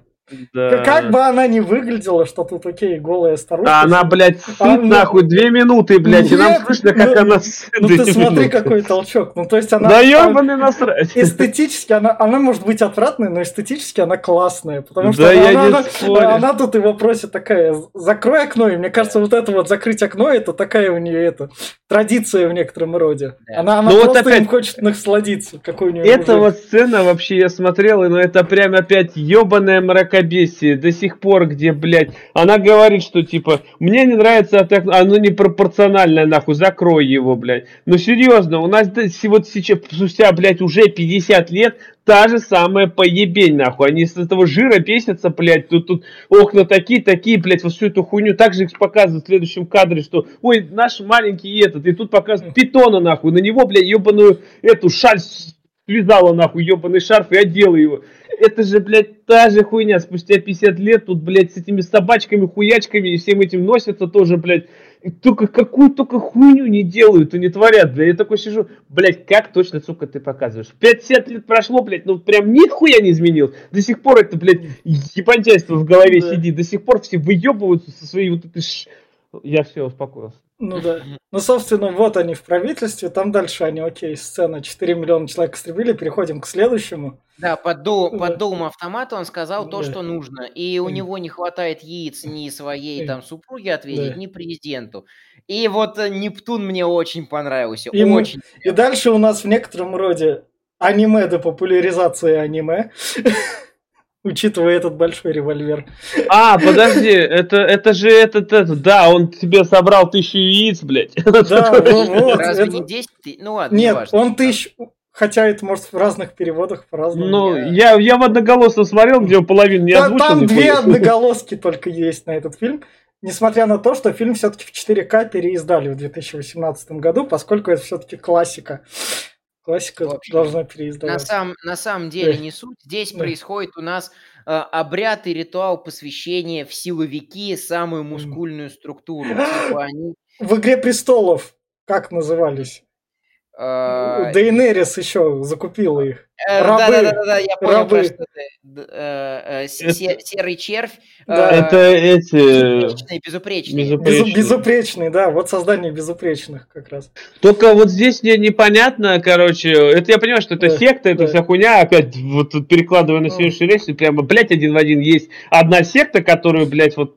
да. Как бы она ни выглядела, что тут окей, голая старуха. А она, блядь, сыт она... нахуй две минуты, блядь, Нет, и нам слышно, как ну, она сыт. Ну ты смотри, минуты. какой толчок. Ну то есть она... Да ебаный насрать. Эстетически она, она может быть отвратной, но эстетически она классная. Потому что да она, я она, не она, она тут и вопросе такая, закрой окно, и мне кажется, вот это вот закрыть окно, это такая у нее это традиция в некотором роде. Да. Она, она ну, просто вот опять... им хочет насладиться, какой у нее Эта вот сцена вообще я смотрел, и ну это прям опять ебаная мрак мракобесие до сих пор, где, блядь, она говорит, что, типа, мне не нравится окно, оно непропорциональное, нахуй, закрой его, блядь. Ну, серьезно, у нас вот сейчас, спустя, блядь, уже 50 лет, та же самая поебень, нахуй. Они с этого жира бесятся, блядь. Тут, тут окна такие, такие, блядь, вот всю эту хуйню. Также их показывают в следующем кадре, что, ой, наш маленький этот. И тут показывают питона, нахуй. На него, блядь, ебаную эту шаль связала, нахуй, ебаный шарф и одела его это же, блядь, та же хуйня. Спустя 50 лет тут, блядь, с этими собачками, хуячками и всем этим носятся тоже, блядь. И только какую только хуйню не делают и не творят, блядь. Я такой сижу, блядь, как точно, сука, ты показываешь. 50 лет прошло, блядь, ну прям нихуя не изменил. До сих пор это, блядь, ебантяйство в голове да. сидит. До сих пор все выебываются со своей вот этой... Ш... Я все, успокоился. Ну да. Ну, собственно, вот они в правительстве, там дальше они, окей, сцена 4 миллиона человек истребили, переходим к следующему. Да, под, дул, да. под дулом автомата он сказал да. то, что нужно. И у него не хватает яиц ни своей там супруге ответить, да. ни президенту. И вот э, Нептун мне очень понравился. И, очень. Мы... И дальше у нас в некотором роде аниме до популяризации аниме. учитывая этот большой револьвер. А, подожди, это, это же этот, этот, да, он тебе собрал тысячу яиц, блядь. Да, вот. Разве не 10? Ну ладно, Нет, не он тысяч... Хотя это может в разных переводах по-разному. Ну, я, я в одноголосно смотрел, где половину не. Да, там две одноголоски только есть на этот фильм. Несмотря на то, что фильм все-таки в 4К переиздали в 2018 году, поскольку это все-таки классика. Классика общем, должна переиздаваться. На, сам, на самом деле да. не суть. Здесь да. происходит у нас э, обряд и ритуал посвящения в силовики, самую мускульную структуру. Типа они... В «Игре престолов» как назывались? А, Дейнерис еще закупила их. Э, Да-да-да, я понял, рабы. что ты. Э, э, серый червь. Это эти... Безупречные, безупречные. Безупречные. безупречные, да, вот создание безупречных как раз. Только вот здесь мне непонятно, короче, это я понимаю, что это да, секта, это да. вся хуйня, опять вот перекладывая на сегодняшний речь, прямо, блядь, один в один есть одна секта, которую, блядь, вот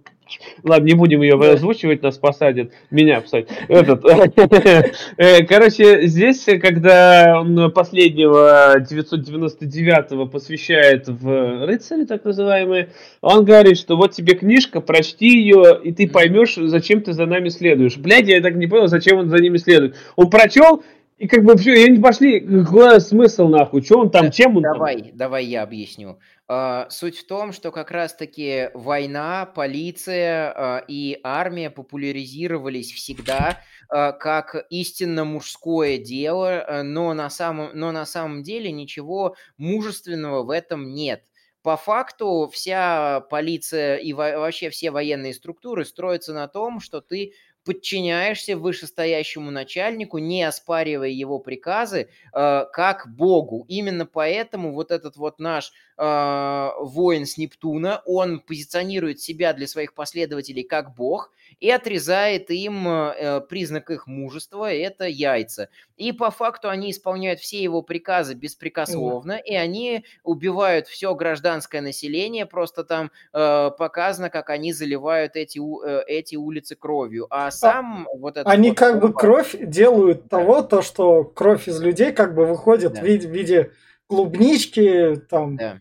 Ладно, не будем ее озвучивать, нас посадят. Меня посадят. Этот. Э, короче, здесь, когда он последнего 999-го посвящает в рыцари, так называемые, он говорит, что вот тебе книжка, прочти ее, и ты поймешь, зачем ты за нами следуешь. Блядь, я так не понял, зачем он за ними следует. Он прочел, и как бы все, и они пошли, какой смысл нахуй, что он там, чем он давай, там? Давай я объясню. Uh, суть в том, что как раз-таки война, полиция uh, и армия популяризировались всегда uh, как истинно мужское дело, но на, самом, но на самом деле ничего мужественного в этом нет. По факту вся полиция и вообще все военные структуры строятся на том, что ты подчиняешься вышестоящему начальнику, не оспаривая его приказы, э, как Богу. Именно поэтому вот этот вот наш э, воин с Нептуна, он позиционирует себя для своих последователей как Бог и отрезает им э, признак их мужества – это яйца. И по факту они исполняют все его приказы беспрекословно, mm. и они убивают все гражданское население, просто там э, показано, как они заливают эти, э, эти улицы кровью. А, а сам а, вот этот... Они вот, как бы кровь делают да. того, то, что кровь из людей как бы выходит да. в виде, в виде клубнички, там, да.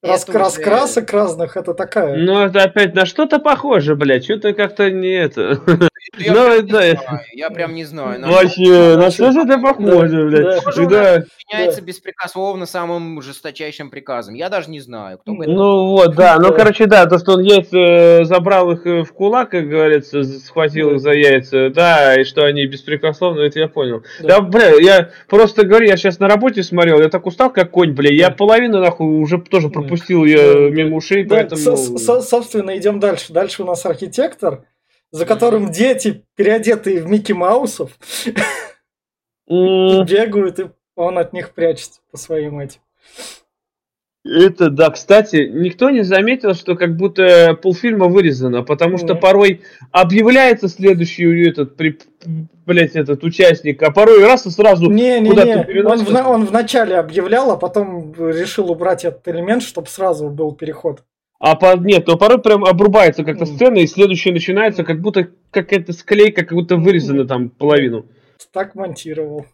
Рас, уже... Раскрасок разных, это такая. Ну, это опять на что-то похоже, блядь. Что-то как-то не это. Я, ну, прям да. не знаю, я прям не знаю. Вообще, на что же это похоже, блядь? Когда... Меняется беспрекословно самым жесточайшим приказом. Я даже не знаю, кто бы Ну вот, да. Ну, короче, да, то, что он яйца э, забрал их э, в кулак, как говорится, схватил их за яйца, да, и что они беспрекословно, это я понял. Да, бля, я просто говорю, я сейчас на работе смотрел, я так устал, как конь, бля, я половину, нахуй, уже тоже пропустил я мимо ушей, поэтому... Собственно, идем дальше. Дальше у нас архитектор, за которым дети, переодетые в Микки Маусов, бегают, и он от них прячется по своим этим. Это да, кстати, никто не заметил, что как будто полфильма вырезано, потому что порой объявляется следующий этот, при, блять, этот участник, а порой раз и сразу не, не, куда-то не. Он, в, он вначале объявлял, а потом решил убрать этот элемент, чтобы сразу был переход. А по, нет, то порой прям обрубается как-то сцена, и следующая начинается, как будто какая-то склейка, как будто вырезана там половину. Так монтировал.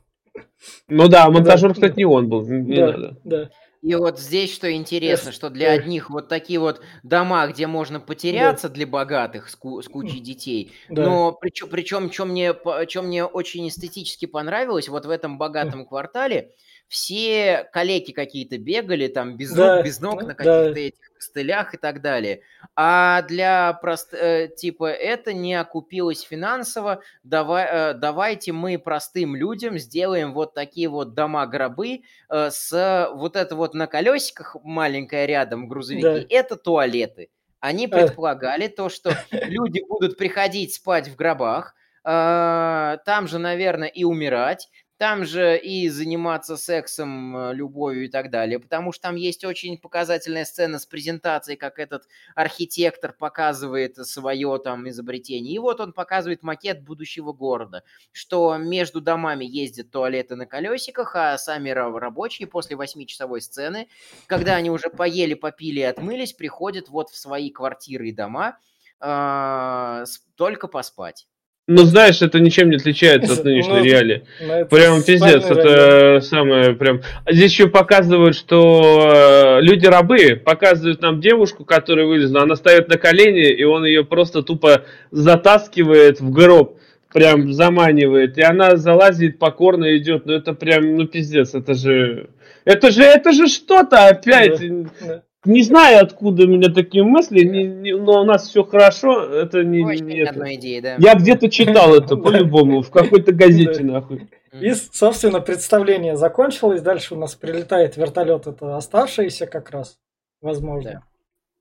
Ну да, монтажер, да, кстати, не он был. Не да, надо. Да. И вот здесь что интересно, что для одних вот такие вот дома, где можно потеряться для богатых с, ку- с кучей детей, да. но причем, причем что мне, что мне очень эстетически понравилось, вот в этом богатом квартале все калеки какие-то бегали там без да. рук, без ног на каких-то да. этих костылях и так далее. А для прост... Э, типа это не окупилось финансово, давай, э, давайте мы простым людям сделаем вот такие вот дома-гробы э, с вот это вот на колесиках маленькое рядом грузовики, да. это туалеты. Они предполагали то, что люди будут приходить спать в гробах, там же, наверное, и умирать там же и заниматься сексом, э, любовью и так далее, потому что там есть очень показательная сцена с презентацией, как этот архитектор показывает свое там изобретение. И вот он показывает макет будущего города, что между домами ездят туалеты на колесиках, а сами рабочие после восьмичасовой сцены, когда они уже поели, попили и отмылись, приходят вот в свои квартиры и дома э, только поспать. Ну, знаешь, это ничем не отличается от нынешней ну, реалии. Прям пиздец, это самое прям... А здесь еще показывают, что э, люди рабы, показывают нам девушку, которая вылезла, она стоит на колени, и он ее просто тупо затаскивает в гроб, прям заманивает, и она залазит, покорно идет, ну это прям, ну пиздец, это же... Это же, это же что-то опять. Да, не знаю, откуда у меня такие мысли, не, не, но у нас все хорошо. Это не, не это. Идея, да. Я где-то читал это по-любому в какой-то газете нахуй. И, собственно, представление закончилось. Дальше у нас прилетает вертолет, это оставшиеся как раз, возможно. Да.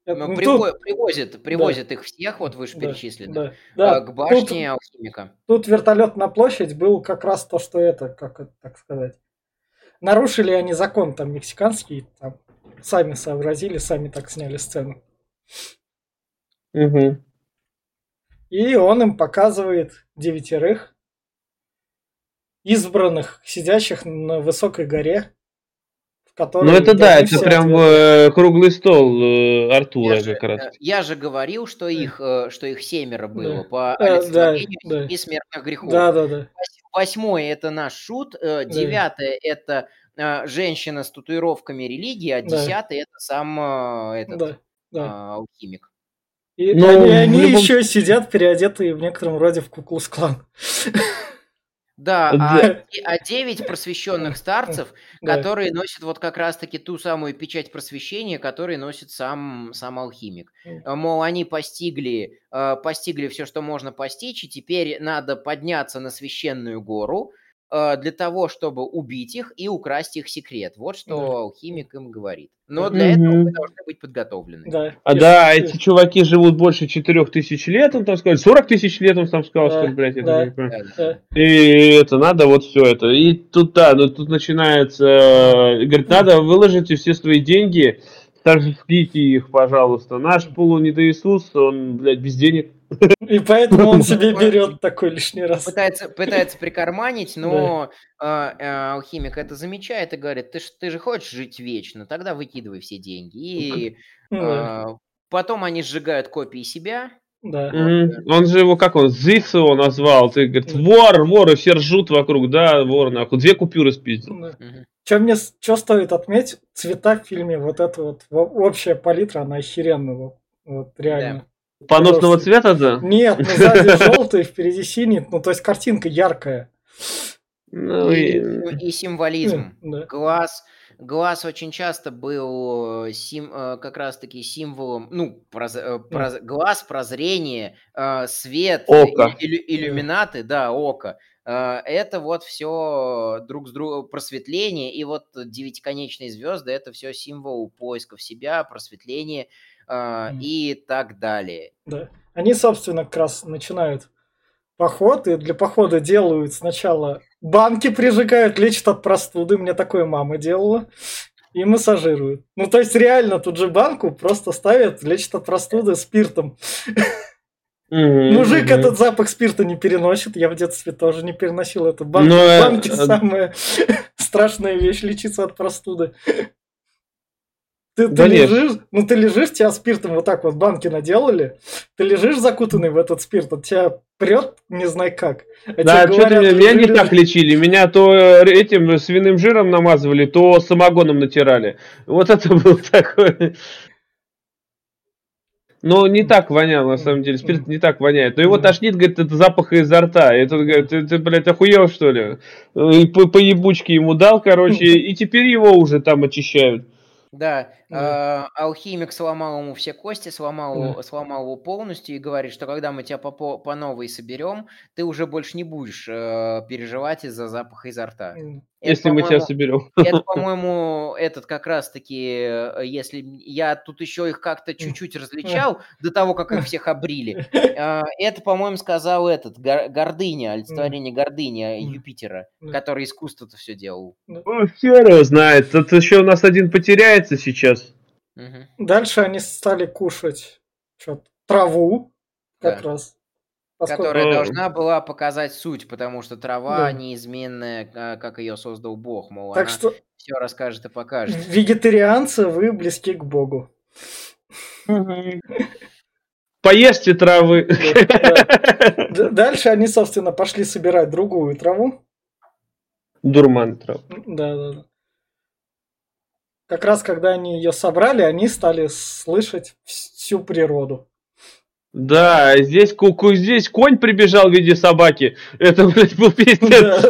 Это, ну, приво- тут... Привозят, привозят да. их всех, вот вы же да. да. да. к башне тут, алхимика. Тут вертолет на площадь был как раз то, что это, как это так сказать. Нарушили они закон там мексиканский, там сами сообразили, сами так сняли сцену. Угу. И он им показывает девятерых избранных, сидящих на высокой горе. Ну это да, это прям ответить. э, круглый стол э, Артура Я же, как раз. э, я же говорил, что их, э, что их семеро было Да. по да, олицетворению да. семи смертных грехов. Да, да, да. Вось- Восьмой это наш шут, э, девятое это э, женщина с татуировками религии, а Да. десятый это сам э, этот Да, да. а, алхимик. И Ну, они, они любом- еще сидят переодетые в некотором роде в Куклус-клан. Да, Да. а, де- а девять просвещенных старцев, которые носят вот как раз-таки ту самую печать просвещения, которую носит сам, сам алхимик. Э, Мол, они постигли, э, постигли все, что можно постичь, и теперь надо подняться на священную гору э, для того, чтобы убить их и украсть их секрет. Вот что Да. алхимик им говорит. Но для этого Мгм. вы должны быть подготовлены. Да. А да, ш- эти чуваки живут больше четырех тысяч лет, он там сказал, 40 тысяч лет он там сказал, Да, что блядь, я да. не понимаю. да. И это надо вот все это. И тут да, ну тут начинается, э, говорит, надо выложите все свои деньги, сожгите их, пожалуйста. Наш полу Иисус, он, блядь, без денег. И поэтому он себе берет такой лишний раз. Пытается, пытается прикарманить, но э, э, алхимик это замечает и говорит, ты, ж- ты же хочешь жить вечно, тогда выкидывай все деньги. И Да, э, потом они сжигают копии себя. да. Он же его, как он, Зикс его назвал. Ты, говорит, вор, вор, и все ржут вокруг, да, вор, нахуй. Две купюры спиздил. Да. Что мне, что стоит отметить, цвета в фильме, вот эта вот во- общая палитра, она охеренная, вот, вот реально. Поносного Просто- цвета, да? Нет, ну сзади желтый, впереди синий, ну то есть картинка яркая. Ну, И, и- и символизм. Да. Глаз, глаз очень часто был э, сим, э, как раз-таки символом, ну, проз- э, проз- глаз, прозрение, свет, Око. иллю- иллюминаты, да, око. Это вот все друг с другом просветление, и вот девятиконечные звезды это все символ поиска в себя, просветления Мгм. и так далее. Да. Они, собственно, как раз начинают поход, и для похода делают сначала банки прижигают, лечат от простуды, мне такое мама делала, и массажируют. Ну, то есть реально тут же банку просто ставят, лечат от простуды спиртом. Мужик этот запах спирта не переносит, я в детстве тоже не переносил это. Банки, Ну, э, банки э, самая страшная вещь, лечиться от простуды. Ты, ты Да нет. лежишь, ну ты лежишь, тебя спиртом вот так вот банки наделали, ты лежишь закутанный в этот спирт, от тебя прет не знай как. А Да, что-то говорят, меня, меня не лежи, так лечили. Меня то э, этим свиным жиром намазывали, то самогоном натирали. Вот это было такое. Но не так вонял, на самом деле. Спирт не так воняет. Но его Да. тошнит, говорит, это запах изо рта. И тот говорит, ты, ты, блядь, охуел, что ли? И по, по ебучке ему дал, короче, и теперь его уже там очищают. Да, Да. э, алхимик сломал ему все кости, сломал, Да. его- сломал его полностью и говорит, что когда мы тебя по, по, новой соберем, ты уже больше не будешь э, переживать из-за запаха изо рта. М. Это, Если мы тебя соберем. это, по-моему, этот как раз-таки, э, если я тут еще их как-то чуть-чуть различал до того, как их всех обрили, э, это, по-моему, сказал этот, Гор- гордыня, олицетворение гордыни М. Юпитера, который искусство-то все делал. Ну, хер его знает. Тут еще у нас один потеряется сейчас. Мгм. Дальше они стали кушать траву, как Да. раз. Поскольку- Которая должна была показать суть, потому что трава Да. неизменная, а, как ее создал Бог, мол, Так она что все расскажет и покажет. вегетарианцы, вы близки к Богу. Поешьте травы. Дальше они, собственно, пошли собирать другую траву. Дурман трав. Да, да, да. Как раз когда они ее собрали, они стали слышать всю природу. Да, здесь, ку- ку- здесь конь прибежал в виде собаки. Это, блядь, был пиздец.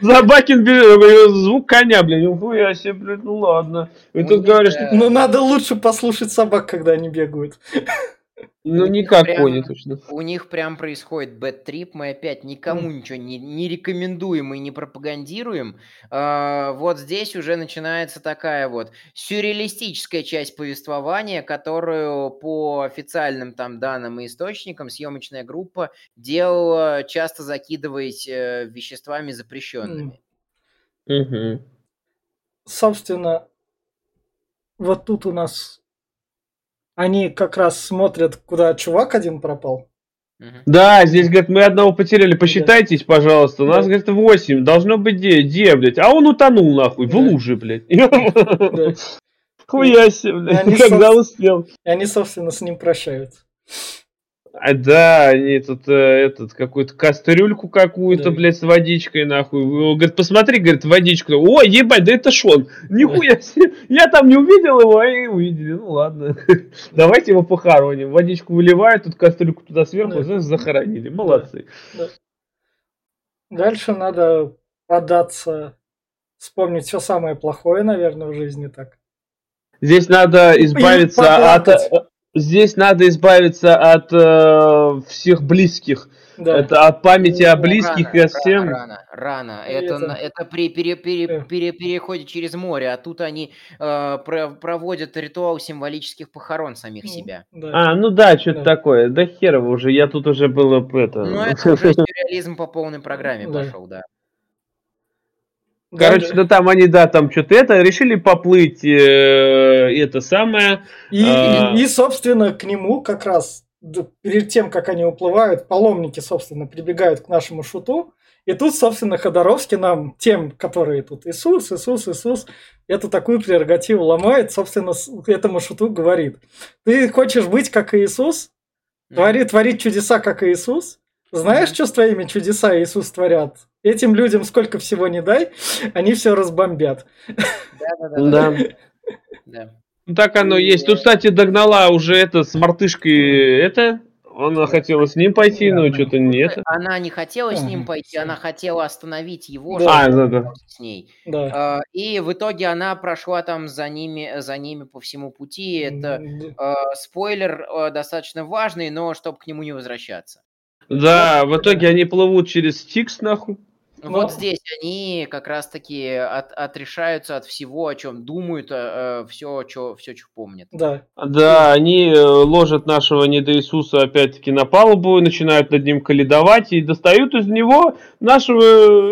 Собакин бежал, звук коня, блядь. Нихуя себе, блядь, ну ладно. И тут них, говоришь, э, Но надо лучше послушать собак, когда они бегают. Ну у не точно. У них прям происходит бэт-трип, мы опять никому ничего не, не рекомендуем и не пропагандируем. А, вот здесь уже начинается такая вот сюрреалистическая часть повествования, которую по официальным там данным и источникам съемочная группа делала, часто закидываясь э, веществами запрещенными. Мгм. Собственно, вот тут у нас они как раз смотрят, куда чувак один пропал. Да, здесь, говорит, мы одного потеряли, посчитайтесь, пожалуйста. У нас, говорит, 8, должно быть 9, где, блядь? А он утонул, нахуй, в Да. луже, блядь. Да. Хуя себе, блядь, когда собственно- успел. И они, собственно, с ним прощаются. А, да, они тут э, этот какую-то кастрюльку какую-то, Да. блядь, с водичкой, нахуй. Он Говорит, посмотри, говорит, водичку. О, ебать, да это Шон. Нихуя себе. Я там не увидел его, а и увидели. Ну ладно. Давайте его похороним. Водичку выливают, тут кастрюльку туда сверху, знаешь, захоронили. Молодцы. Дальше надо податься, вспомнить все самое плохое, наверное, в жизни так. Здесь надо избавиться от... Здесь надо избавиться от э, всех близких. Да. Это от памяти о близких и рано, о всем. Рано, рано. И Это, это- на- это при пере- пере- пере- переходе через море, а тут они э, про- проводят ритуал символических похорон самих Ну, себя. да. А, ну да, что-то Да. такое. Да херово уже, я тут уже было это. Ну, это уже сюрреализм по полной программе Да. пошел, да. Короче, да там они, да, там что-то это, решили поплыть, э, это самое. И, А. и, собственно, к нему как раз перед тем, как они уплывают, паломники, собственно, прибегают к нашему шуту. И тут, собственно, Ходоровский нам, тем, которые тут Иисус, Иисус, Иисус, эту такую прерогативу ломает, собственно, этому шуту говорит. Ты хочешь быть как Иисус? Твори, творить чудеса, как Иисус? Знаешь, что с твоими чудеса Иисус творят? Этим людям сколько всего не дай, они все разбомбят. Да-да-да. Да. да. Ну, так оно есть. Тут, кстати, догнала уже это с мартышкой это. Она хотела с ним пойти, но что-то не это. Она не хотела с ним пойти, она хотела остановить его, Да. чтобы А, да, с ней. Да. А, И в итоге она прошла там за ними, за ними по всему пути. Это э, спойлер достаточно важный, но чтобы к нему не возвращаться. Да, в итоге они плывут через Стикс, нахуй. Но- Вот здесь они как раз-таки от- отрешаются от всего, о чем думают, все, что, все, что помнят. Да. Да, они э, ложат нашего недо Иисуса опять-таки на палубу, начинают над ним каледовать и достают из него нашего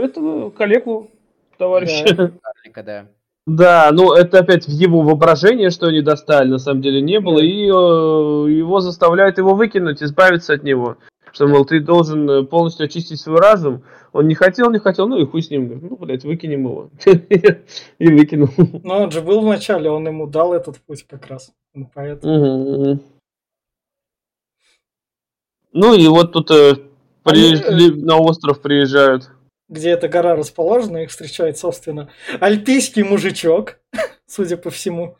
э, этого коллегу, товарища. Карлика, да. Да, ну это опять в его воображение, что они достали, на самом деле не было, и э, его заставляют его выкинуть, избавиться от него. Что, мол, ты должен э, полностью очистить свой разум. Он не хотел, не хотел, ну и хуй с ним. Говорит, Ну, блядь, выкинем его. И выкинул. Но он же был вначале, он ему дал этот путь как раз. Ну, Поэтому... Ну и вот тут э, приезжали- на остров приезжают. Где эта гора расположена, их встречает, собственно, альпийский мужичок, судя по всему.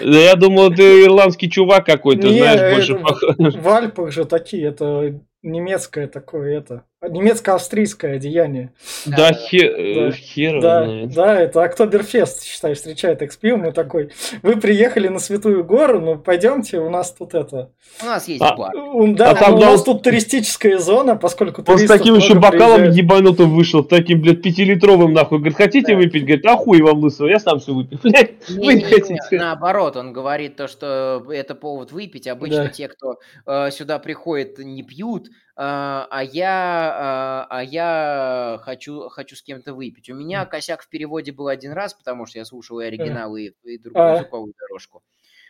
Да я думал, ты ирландский чувак какой-то, знаешь, больше похож. В Альпах же такие, это немецкое такое, это немецко-австрийское одеяние. Да, Да. э, хер его Да, знает. да, это Октоберфест, считай, встречает XP, мы такой, вы приехали на Святую Гору, ну пойдемте, у нас тут это, У нас есть А, бар. да, А там у нас дал- тут туристическая зона, поскольку Он с таким еще бокалом приезжает. ебанутым вышел, таким, блядь, пятилитровым, нахуй. Говорит, хотите Да. выпить? Говорит, а хуй вам лысого, я сам все выпью. Блядь, вы не Не-не-не, хотите. Наоборот, он говорит то, что это повод выпить. Обычно Да. те, кто э, сюда приходит, не пьют, а я, э, а я хочу, хочу с кем-то выпить. У меня косяк в переводе был один раз, потому что я слушал и оригинал, и, и другую А. звуковую дорожку.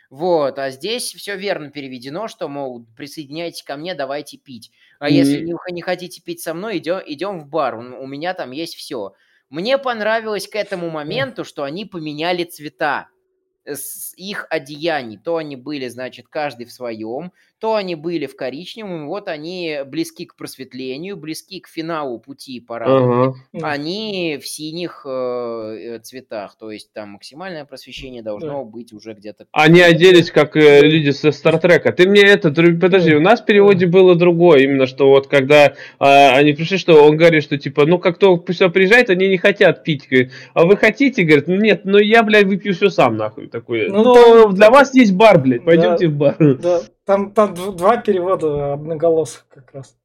Вот, а здесь все верно переведено, что, мол, присоединяйтесь ко мне, давайте пить. А если И- не, не хотите пить со мной, идем, идем в бар, у, меня там есть все. Мне понравилось к этому моменту, что они поменяли цвета э, с их одеяний. То они были, значит, каждый в своем, то они были в коричневом, вот они близки к просветлению, близки к финалу пути радуге. Ага. Они в синих э, э, цветах, то есть там максимальное просвещение должно быть уже где-то... Они оделись как э, люди со Стартрека. Ты мне это, подожди, у нас в переводе было другое, именно что вот когда а, они пришли, что он говорит, что типа, ну как кто сюда приезжает, они не хотят пить. Говорит, а вы хотите? Говорит, «Ну, нет, ну я, блядь, выпью все сам, нахуй. Такой, Ну, ну, там- для вас есть бар, блядь, пойдемте в бар. Да, там, там дв- два перевода одноголосых как раз.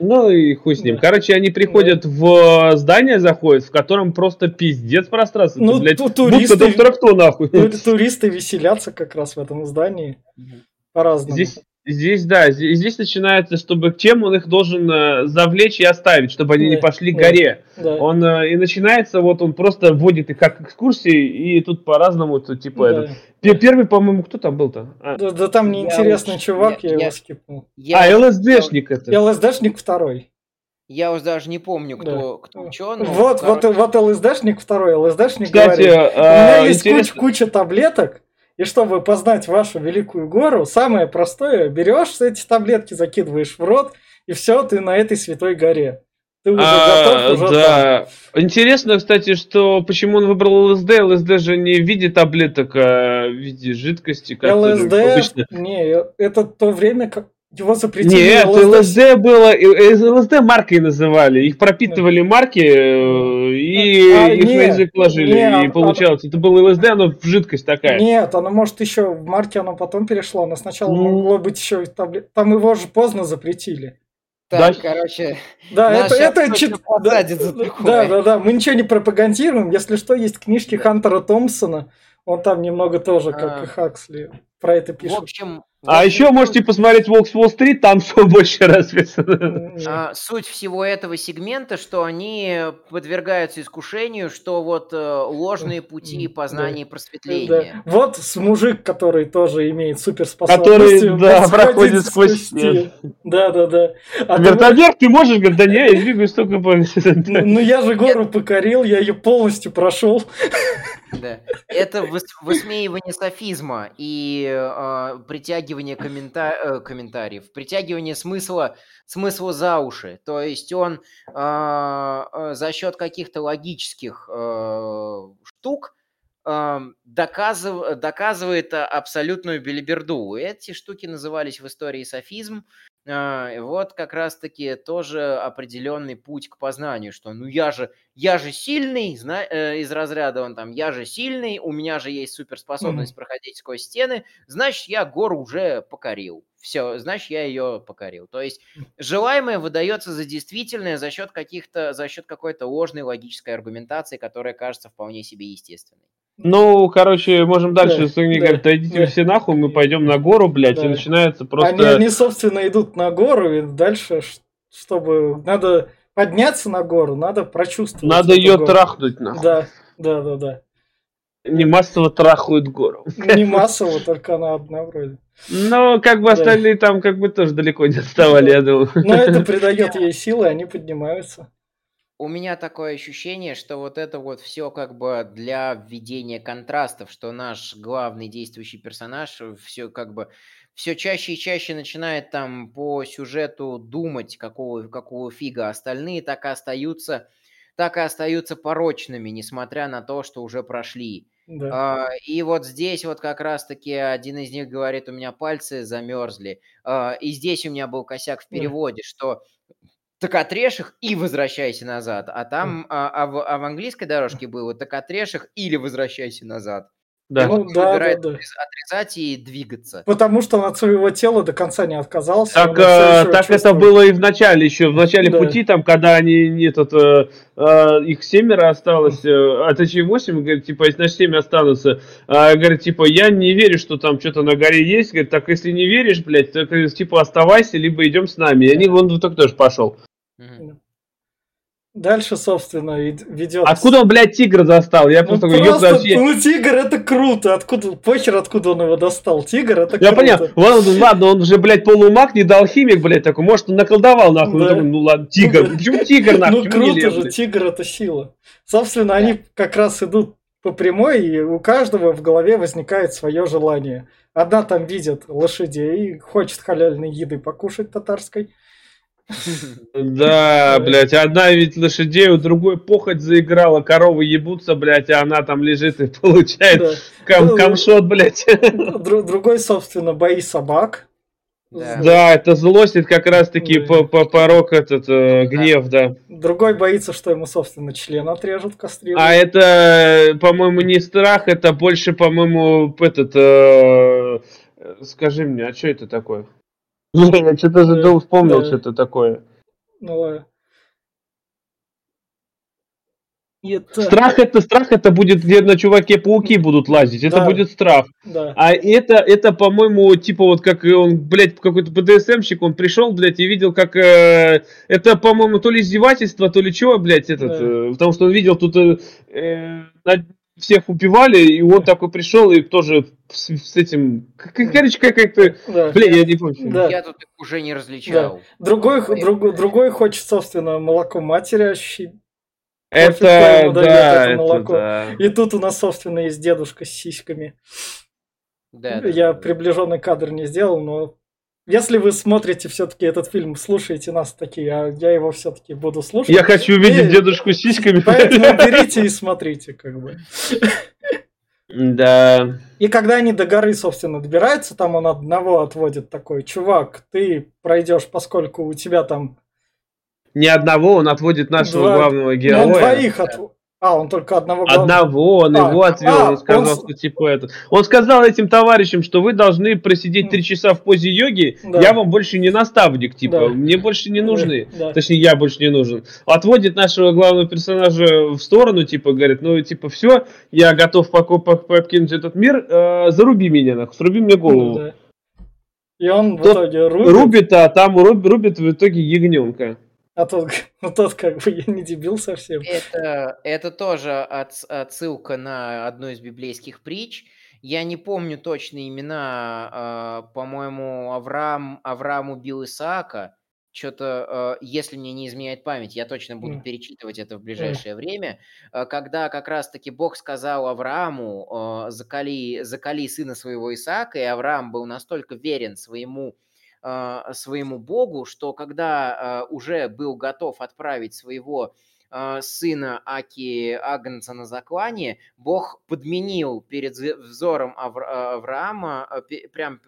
Ну и хуй с ним. Да. Короче, они приходят в э, здание, заходят, в котором просто пиздец пространство. Ну, блядь, ту- туристы, доктора кто нахуй. ту- туристы веселятся как раз в этом здании Мгм. по-разному. Здесь, Здесь, да, здесь, здесь начинается, чтобы чем он их должен э, завлечь и оставить, чтобы они Да, не пошли к да. горе. Да. Он э, и начинается, вот он просто вводит их как экскурсии, и тут по-разному, тут типа Да. этот. Пе- Первый, по-моему, кто там был-то? А, Да, да там Я неинтересный уж- чувак, я- я, его я- скипнул. Я, а, ЛСДшник это. ЛСДшник второй. я уже даже не помню, кто, кто чё, но, вот, вот, короче, вот ЛСДшник второй. ЛСДшник Кстати, говорит, у меня э, есть интересно- куча, куча таблеток, и чтобы познать вашу великую гору, самое простое, берешь эти таблетки, закидываешь в рот, и все, ты на этой святой горе. Ты уже А, готов, уже там. да. Интересно, кстати, что почему он выбрал ЛСД. ЛСД же не в виде таблеток, а в виде жидкости. как ЛСД, обычно. не, это то время, как его запретили. Нет, ЛСД ЛСД было, ЛСД маркой называли. Их пропитывали марки э, и А, их не, на язык ложили. не, и получалось, это был ЛСД, оно в жидкость такая. Нет, оно может еще в марке оно потом перешло, но сначала Ну. могло быть еще и таблет. Там его же поздно запретили. Так, Да. короче, Да, это, это чит- да, да, да, да, мы ничего не пропагандируем. Если что, есть книжки Хантера Томпсона. Он там немного тоже, как А. и Хаксли, про это в пишет. общем... А общем, еще можете посмотреть Волк с Уолл-стрит, там все больше расписано. А, суть всего этого сегмента, что они подвергаются искушению, что вот э, ложные пути познания и да. просветления. Вот с мужик, который тоже имеет суперспособности. Который, да, проходит сквозь стены. Да, да, да. А Говорит, ты- а ты можешь? Говорит, да не, я двигаюсь только по... ну, ну, я же гору покорил, я ее полностью прошел. Да. Это выс- высмеивание софизма и э, притягивание коммента- э, комментариев, притягивание смысла, смысла за уши. То есть он э, э, за счет каких-то логических э, штук э, доказыв- доказывает а, абсолютную белиберду. Эти штуки назывались в истории софизм. А, Вот как раз-таки тоже определенный путь к познанию, что ну я же, я же сильный, зна- э, из разряда он там, я же сильный, у меня же есть суперспособность проходить сквозь стены, значит я гору уже покорил. Все, значит я ее покорил. То есть желаемое выдается за действительное за счет каких-то, за счет какой-то ложной логической аргументации, которая кажется вполне себе естественной. Ну, короче, можем дальше, Да, если они да, говорят, да идите да. все нахуй, мы пойдем на гору, блядь, Да. и начинается просто... Они, они, собственно, идут на гору, и дальше, чтобы надо подняться на гору, надо прочувствовать. Надо ее гору. трахнуть, нахуй. Да, да, да, да. Не массово трахают гору. Не массово, только она одна вроде. Но как бы Да. остальные там как бы тоже далеко не отставали, я думаю. Но это придает ей силы, они поднимаются. У меня такое ощущение, что вот это вот все как бы для введения контрастов, что наш главный действующий персонаж все как бы все чаще и чаще начинает там по сюжету думать, какого, какого фига остальные так и остаются, так и остаются порочными, несмотря на то, что уже прошли. Да. А, И вот здесь вот как раз-таки один из них говорит, у меня пальцы замерзли. А, И здесь у меня был косяк в переводе, что так отрежь их и возвращайся назад. А там, а, а в, а в английской дорожке было так отрежь их или возвращайся назад. Да. И вот Ну, он да, выбирает да, да. отрез- отрезать и двигаться. Потому что он от своего тела до конца не отказался. Так, э, так это было и в начале еще, в начале Да. пути, там, когда они, не этот, э, э, их семеро осталось, э, а точнее восемь, говорит, типа, значит, семь останутся. А, говорит, типа, я не верю, что там что-то на горе есть. Говорит, так если не веришь, блядь, так, э, типа, оставайся, либо идем с нами. И они, он только тоже пошел. Дальше, собственно, и ведет. Откуда он, блядь, тигра достал? Я Ну, просто говорю, просто, вообще. ну, тигр это круто. Откуда, похер, откуда он его достал. Тигр это Я круто. понял, ладно, ладно, он же, блядь, полумаг, не дал химик, блядь, такой, может, он наколдовал, нахуй. Да. Ну, такой, ну ладно, тигр. Ну, Почему тигр, нахуй? Ну круто же, блядь? тигр это сила. Собственно, они как раз идут по прямой, и у каждого в голове возникает свое желание. Одна там видит лошадей, хочет халяльной еды покушать татарской. Да, блядь, одна ведь лошадей, у другой похоть заиграла, коровы ебутся, блядь, а она там лежит и получает Да. кам Ну, камшот, блядь. Дру- Другой, собственно, бои собак. Да. Да, это злость, это как раз-таки Да. по- по- порог этот, э, гнев, да. Другой боится, что ему, собственно, член отрежут, кастрируют. А это, по-моему, не страх, это больше, по-моему, этот, э, скажи мне, а что это такое? Не, я что-то же Да, вспомнил, да. что-то такое. Ну, ладно. это... Страх это страх, это будет где на чуваке пауки будут лазить, это да. будет страх. Да. А это, это, по-моему, типа вот как он, блядь, какой-то БДСМщик, он пришел, блядь, и видел, как э, это, по-моему, то ли издевательство, то ли чего, блядь, этот, да. э, потому что он видел тут э, э всех убивали, и он такой пришел и тоже с, с этим, короче, как-то, да. блин, я не помню. Да. Я тут уже не различал. Да. Другой, друг, другой хочет, собственно, молоко матери ощутить. Это, да, это, молоко. да. И тут у нас, собственно, есть дедушка с сиськами. Да, я да, приближенный кадр не сделал, но если вы смотрите все-таки этот фильм, слушаете нас такие, а я его все-таки буду слушать. Я хочу увидеть и... дедушку с сиськами. Поэтому берите и смотрите, как бы. Да. И когда они до горы, собственно, добираются, там он одного отводит такой, чувак, ты пройдешь, поскольку у тебя там ни одного, он отводит нашего Два... главного героя. Ну, он двоих от... А, он только одного. Одного, он а, его отвел, а, он сказал, он... что типа это. Он сказал этим товарищам, что вы должны просидеть три часа в позе йоги, да. я вам больше не наставник, типа, да. мне больше не нужны. Да. Точнее, я больше не нужен. Отводит нашего главного персонажа в сторону, типа, говорит, ну, типа, все, я готов покинуть этот мир, э, заруби меня, нахуй, сруби мне голову. Да. И он в Тот итоге рубит. Рубит, а там рубит, рубит в итоге ягненка. А тот, ну тот как бы я не дебил совсем. Это, это тоже от, отсылка на одну из библейских притч. Я не помню точно имена, э, по-моему, Авраам, Авраам убил Исаака. Что-то, э, если мне не изменяет память, я точно буду mm. перечитывать это в ближайшее mm. время. Э, когда как раз-таки Бог сказал Аврааму, э, закали, закали сына своего Исаака, и Авраам был настолько верен своему а, своему Богу, что когда а, уже был готов отправить своего а, сына Аки Агнца на заклание, Бог подменил перед взором Авра- Авраама, прямо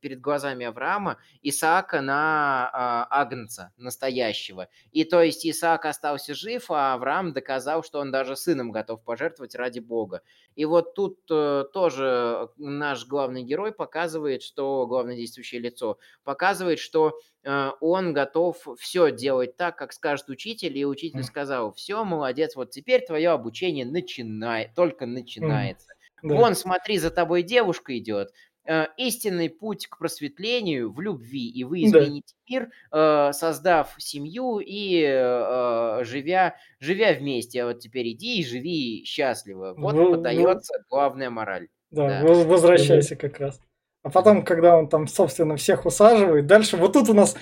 перед глазами Авраама, Исаака на Агнца настоящего. И то есть Исаак остался жив, а Авраам доказал, что он даже сыном готов пожертвовать ради Бога. И вот тут э, тоже наш главный герой показывает, что главное действующее лицо показывает, что он готов все делать так, как скажет учитель, и учитель сказал, все, молодец, вот теперь твое обучение начинает, только начинается. Да. Вон, смотри, за тобой девушка идет, Э, истинный путь к просветлению в любви, и вы измените да. мир, э, создав семью и э, живя, живя вместе. А вот теперь иди и живи счастливо. Вот ну, подается ну, главная мораль. Да, да. возвращайся как раз. А потом, когда он там, собственно, всех усаживает, дальше вот тут у нас,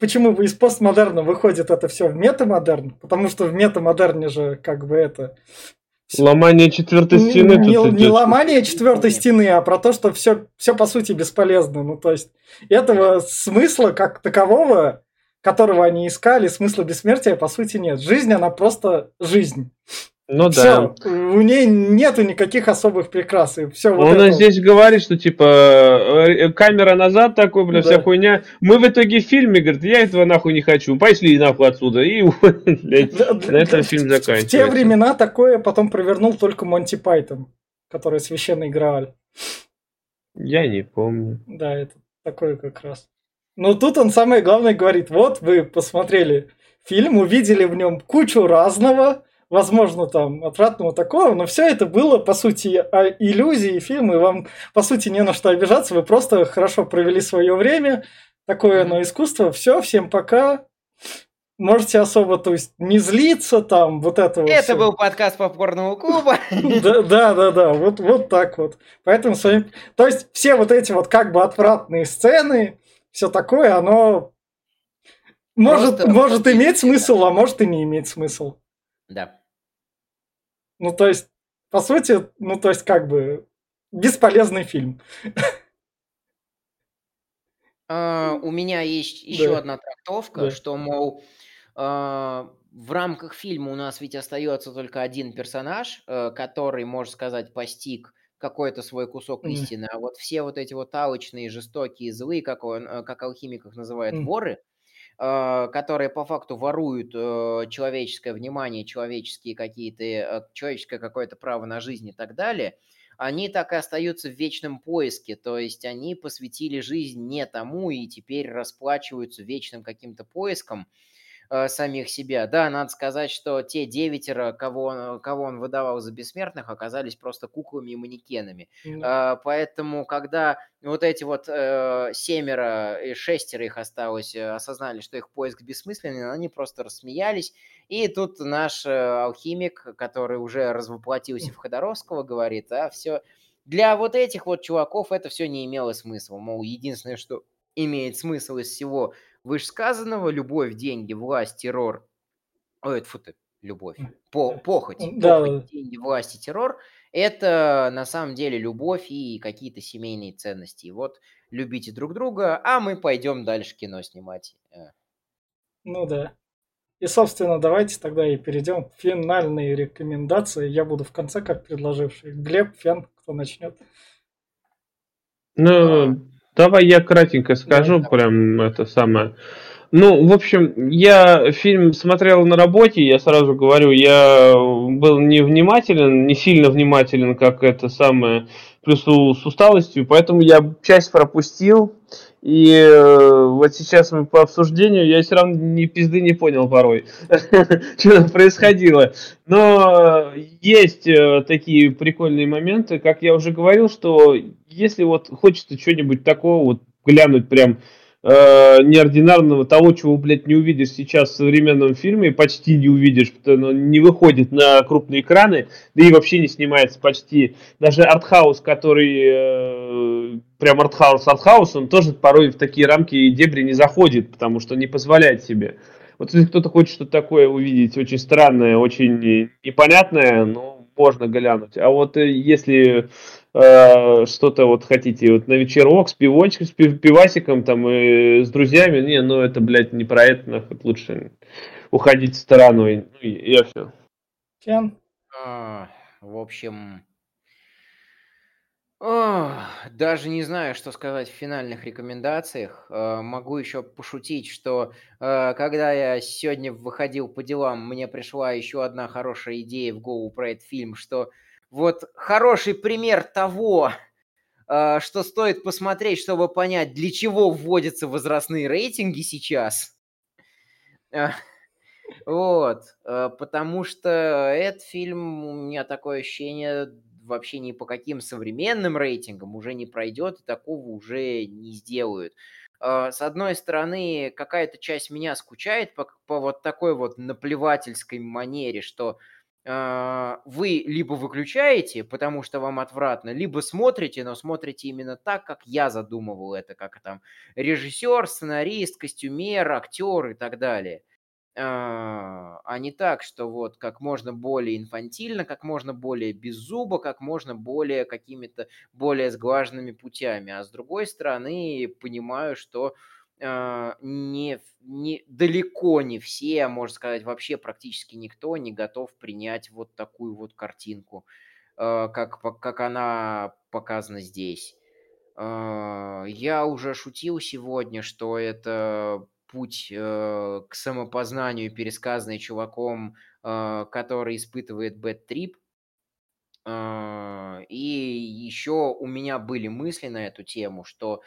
почему из постмодерна выходит это все в метамодерн? Потому что в метамодерне же как бы это Ломание четвертой стены. Не, не, не ломание четвертой стены, а про то, что все, все по сути бесполезно. Ну, то есть, этого смысла как такового, которого они искали, смысла бессмертия, по сути, нет. Жизнь, она просто жизнь. Ну да. У ней нету никаких особых прикрас. И все вот Он это... здесь говорит, что типа э, камера назад такой, бля, да. вся хуйня. Мы в итоге в фильме, говорит, я этого нахуй не хочу. Пошли нахуй отсюда. И на этом фильм заканчивается. В те времена такое потом провернул только Монти Пайтон, который священный Грааль. Я не помню. Да, это такое как раз. Но тут он самое главное говорит, вот вы посмотрели фильм, увидели в нем кучу разного, возможно, там, отвратного такого, но все это было, по сути, иллюзии, фильмы, вам, по сути, не на что обижаться, вы просто хорошо провели свое время, такое оно искусство, все, всем пока, можете особо, то есть, не злиться там, вот это вот. Это все. был подкаст попкорного клуба. Да, да, да, да, вот, вот так вот. Поэтому, то есть, все вот эти вот как бы отвратные сцены, все такое, оно может, может иметь смысл, а может и не иметь смысл. Да. Ну, то есть, по сути, ну, то есть, как бы, бесполезный фильм. Uh, у меня есть еще да. одна трактовка, да. что, мол, uh, в рамках фильма у нас ведь остается только один персонаж, uh, который, можно сказать, постиг какой-то свой кусок mm. истины, а вот все вот эти вот алочные, жестокие, злые, как, он, э, как алхимиков называют, mm. воры, а, которые по факту воруют э, человеческое внимание, человеческие какие-то, э, человеческое какое-то право на жизнь и так далее, они так и остаются в вечном поиске, то есть они посвятили жизнь не тому и теперь расплачиваются вечным каким-то поиском, э, самих себя. Да, надо сказать, что те девятеро, кого он, кого он выдавал за бессмертных, оказались просто куклами и манекенами. Э, поэтому, когда вот эти вот э, семеро и шестеро их осталось, э, осознали, что их поиск бессмысленный, они просто рассмеялись. И тут наш э, алхимик, который уже развоплотился в Ходоровского, говорит, а все... Для вот этих вот чуваков это все не имело смысла. Мол, единственное, что имеет смысл из всего вышесказанного, любовь, деньги, власть, террор. Ой, фу ты, любовь. По, похоть, Да. похоть, деньги, власть и террор. Это на самом деле любовь и какие-то семейные ценности. И вот любите друг друга, а мы пойдем дальше кино снимать. Э, Ну да. И, собственно, давайте тогда и перейдем к финальной рекомендации. Я буду в конце как предложивший. Глеб, Фен, кто начнет? Ну, давай я кратенько скажу, давай. прям это самое. Ну, в общем, я фильм смотрел на работе, я сразу говорю, я был невнимателен, не сильно внимателен, как это самое, плюс с усталостью, поэтому я часть пропустил. И э, вот сейчас мы по обсуждению, я все равно ни пизды не понял порой, что там происходило. Но есть э, такие прикольные моменты, как я уже говорил, что если вот хочется что-нибудь такого вот глянуть прям э, неординарного, того, чего, блядь, не увидишь сейчас в современном фильме, почти не увидишь, потому что не выходит на крупные экраны, да и вообще не снимается почти. Даже артхаус, который э, прям артхаус, артхаус, он тоже порой в такие рамки и дебри не заходит, потому что не позволяет себе. Вот если кто-то хочет что-то такое увидеть, очень странное, очень непонятное, ну, можно глянуть. А вот э, если э, что-то вот хотите, вот на вечерок с пивочком, с пив- пивасиком там и с друзьями, не, ну это, блядь, не про это, нахуй, лучше уходить стороной. Ну, и я все. Фен? а, В общем, ох, даже не знаю, что сказать в финальных рекомендациях. Э, Могу еще пошутить, что э, когда я сегодня выходил по делам, мне пришла еще одна хорошая идея в голову про этот фильм, что вот хороший пример того, э, что стоит посмотреть, чтобы понять, для чего вводятся возрастные рейтинги сейчас. Э, Вот, э, потому что этот фильм, у меня такое ощущение, вообще ни по каким современным рейтингам уже не пройдет, и такого уже не сделают. С одной стороны, какая-то часть меня скучает по, по вот такой вот наплевательской манере, что вы либо выключаете, потому что вам отвратно, либо смотрите, но смотрите именно так, как я задумывал это, как там режиссер, сценарист, костюмер, актер и так далее а а не так, что вот как можно более инфантильно, как можно более беззубо, как можно более какими-то более сглаженными путями. А с другой стороны, понимаю, что а, не, в- не далеко не все, а можно сказать, вообще практически никто не готов принять вот такую вот картинку, а, как, как она показана здесь. А, Я уже шутил сегодня, что это путь э, к самопознанию, пересказанный чуваком, э, который испытывает бэт-трип. И еще у меня были мысли на эту тему, что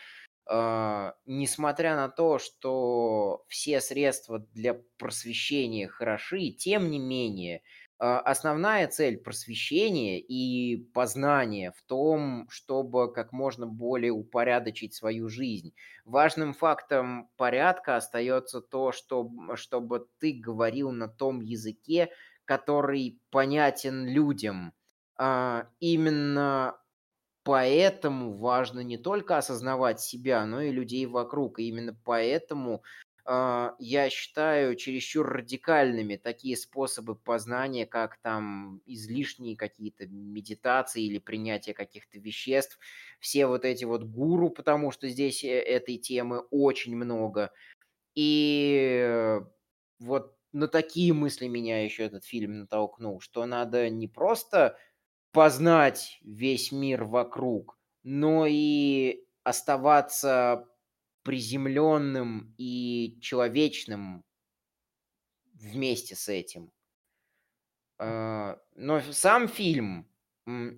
несмотря на то, что все средства для просвещения хороши, тем не менее, а, основная цель просвещения и познания в том, чтобы как можно более упорядочить свою жизнь. Важным фактом порядка остается то, что, чтобы ты говорил на том языке, который понятен людям. А, Именно Поэтому важно не только осознавать себя, но и людей вокруг. И именно поэтому а, я считаю чересчур радикальными такие способы познания, как там излишние какие-то медитации или принятие каких-то веществ. Все вот эти вот гуру, потому что здесь э, этой темы очень много. И э, вот на такие мысли меня еще этот фильм натолкнул, что надо не просто познать весь мир вокруг, но и оставаться приземленным и человечным вместе с этим. А, Но сам фильм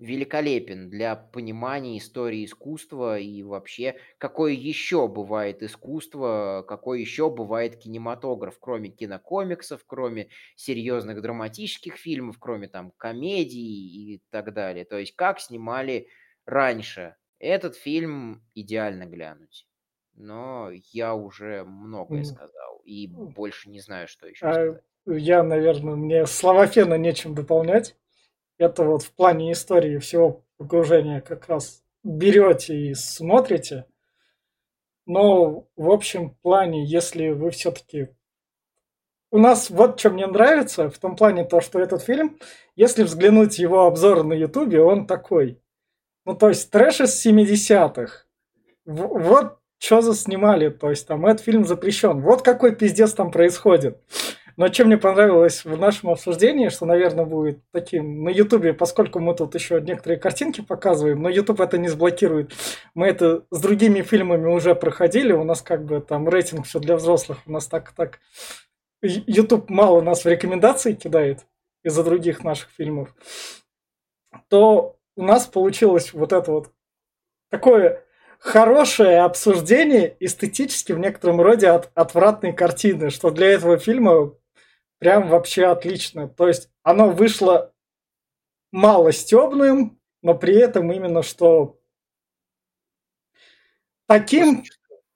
великолепен для понимания истории искусства и вообще, какое еще бывает искусство, какой еще бывает кинематограф, кроме кинокомиксов, кроме серьезных драматических фильмов, кроме там комедий и так далее. То есть как снимали раньше. Этот фильм идеально глянуть. Но я уже многое сказал и больше не знаю, что еще а сказать. Я, наверное, мне слова Фена нечем дополнять это вот в плане истории всего погружения как раз берете и смотрите. Но в общем плане, если вы все-таки... У нас вот что мне нравится, в том плане то, что этот фильм, если взглянуть его обзор на ютубе, он такой. Ну, то есть трэш из 70-х. Вот что заснимали, то есть там этот фильм запрещен. Вот какой пиздец там происходит. Но чем мне понравилось в нашем обсуждении, что, наверное, будет таким на Ютубе, поскольку мы тут еще некоторые картинки показываем, но Ютуб это не сблокирует. Мы это с другими фильмами уже проходили, у нас как бы там рейтинг все для взрослых, у нас так так Ютуб мало нас в рекомендации кидает из-за других наших фильмов, то у нас получилось вот это вот такое хорошее обсуждение эстетически в некотором роде от, отвратной картины, что для этого фильма прям вообще отлично. То есть оно вышло мало стебным, но при этом именно что таким,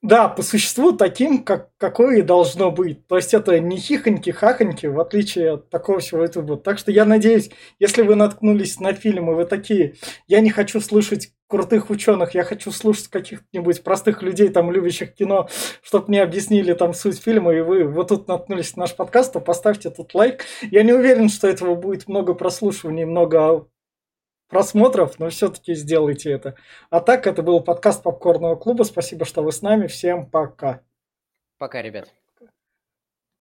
да, по существу таким, как, какое и должно быть. То есть это не хихоньки-хахоньки, в отличие от такого всего этого. Так что я надеюсь, если вы наткнулись на фильм, и вы такие, я не хочу слушать крутых ученых, я хочу слушать каких-нибудь простых людей, там, любящих кино, чтобы мне объяснили там суть фильма, и вы вот тут наткнулись на наш подкаст, то поставьте тут лайк. Я не уверен, что этого будет много прослушиваний, много просмотров, но все-таки сделайте это. А так, это был подкаст Попкорного клуба. Спасибо, что вы с нами. Всем пока. Пока, ребят.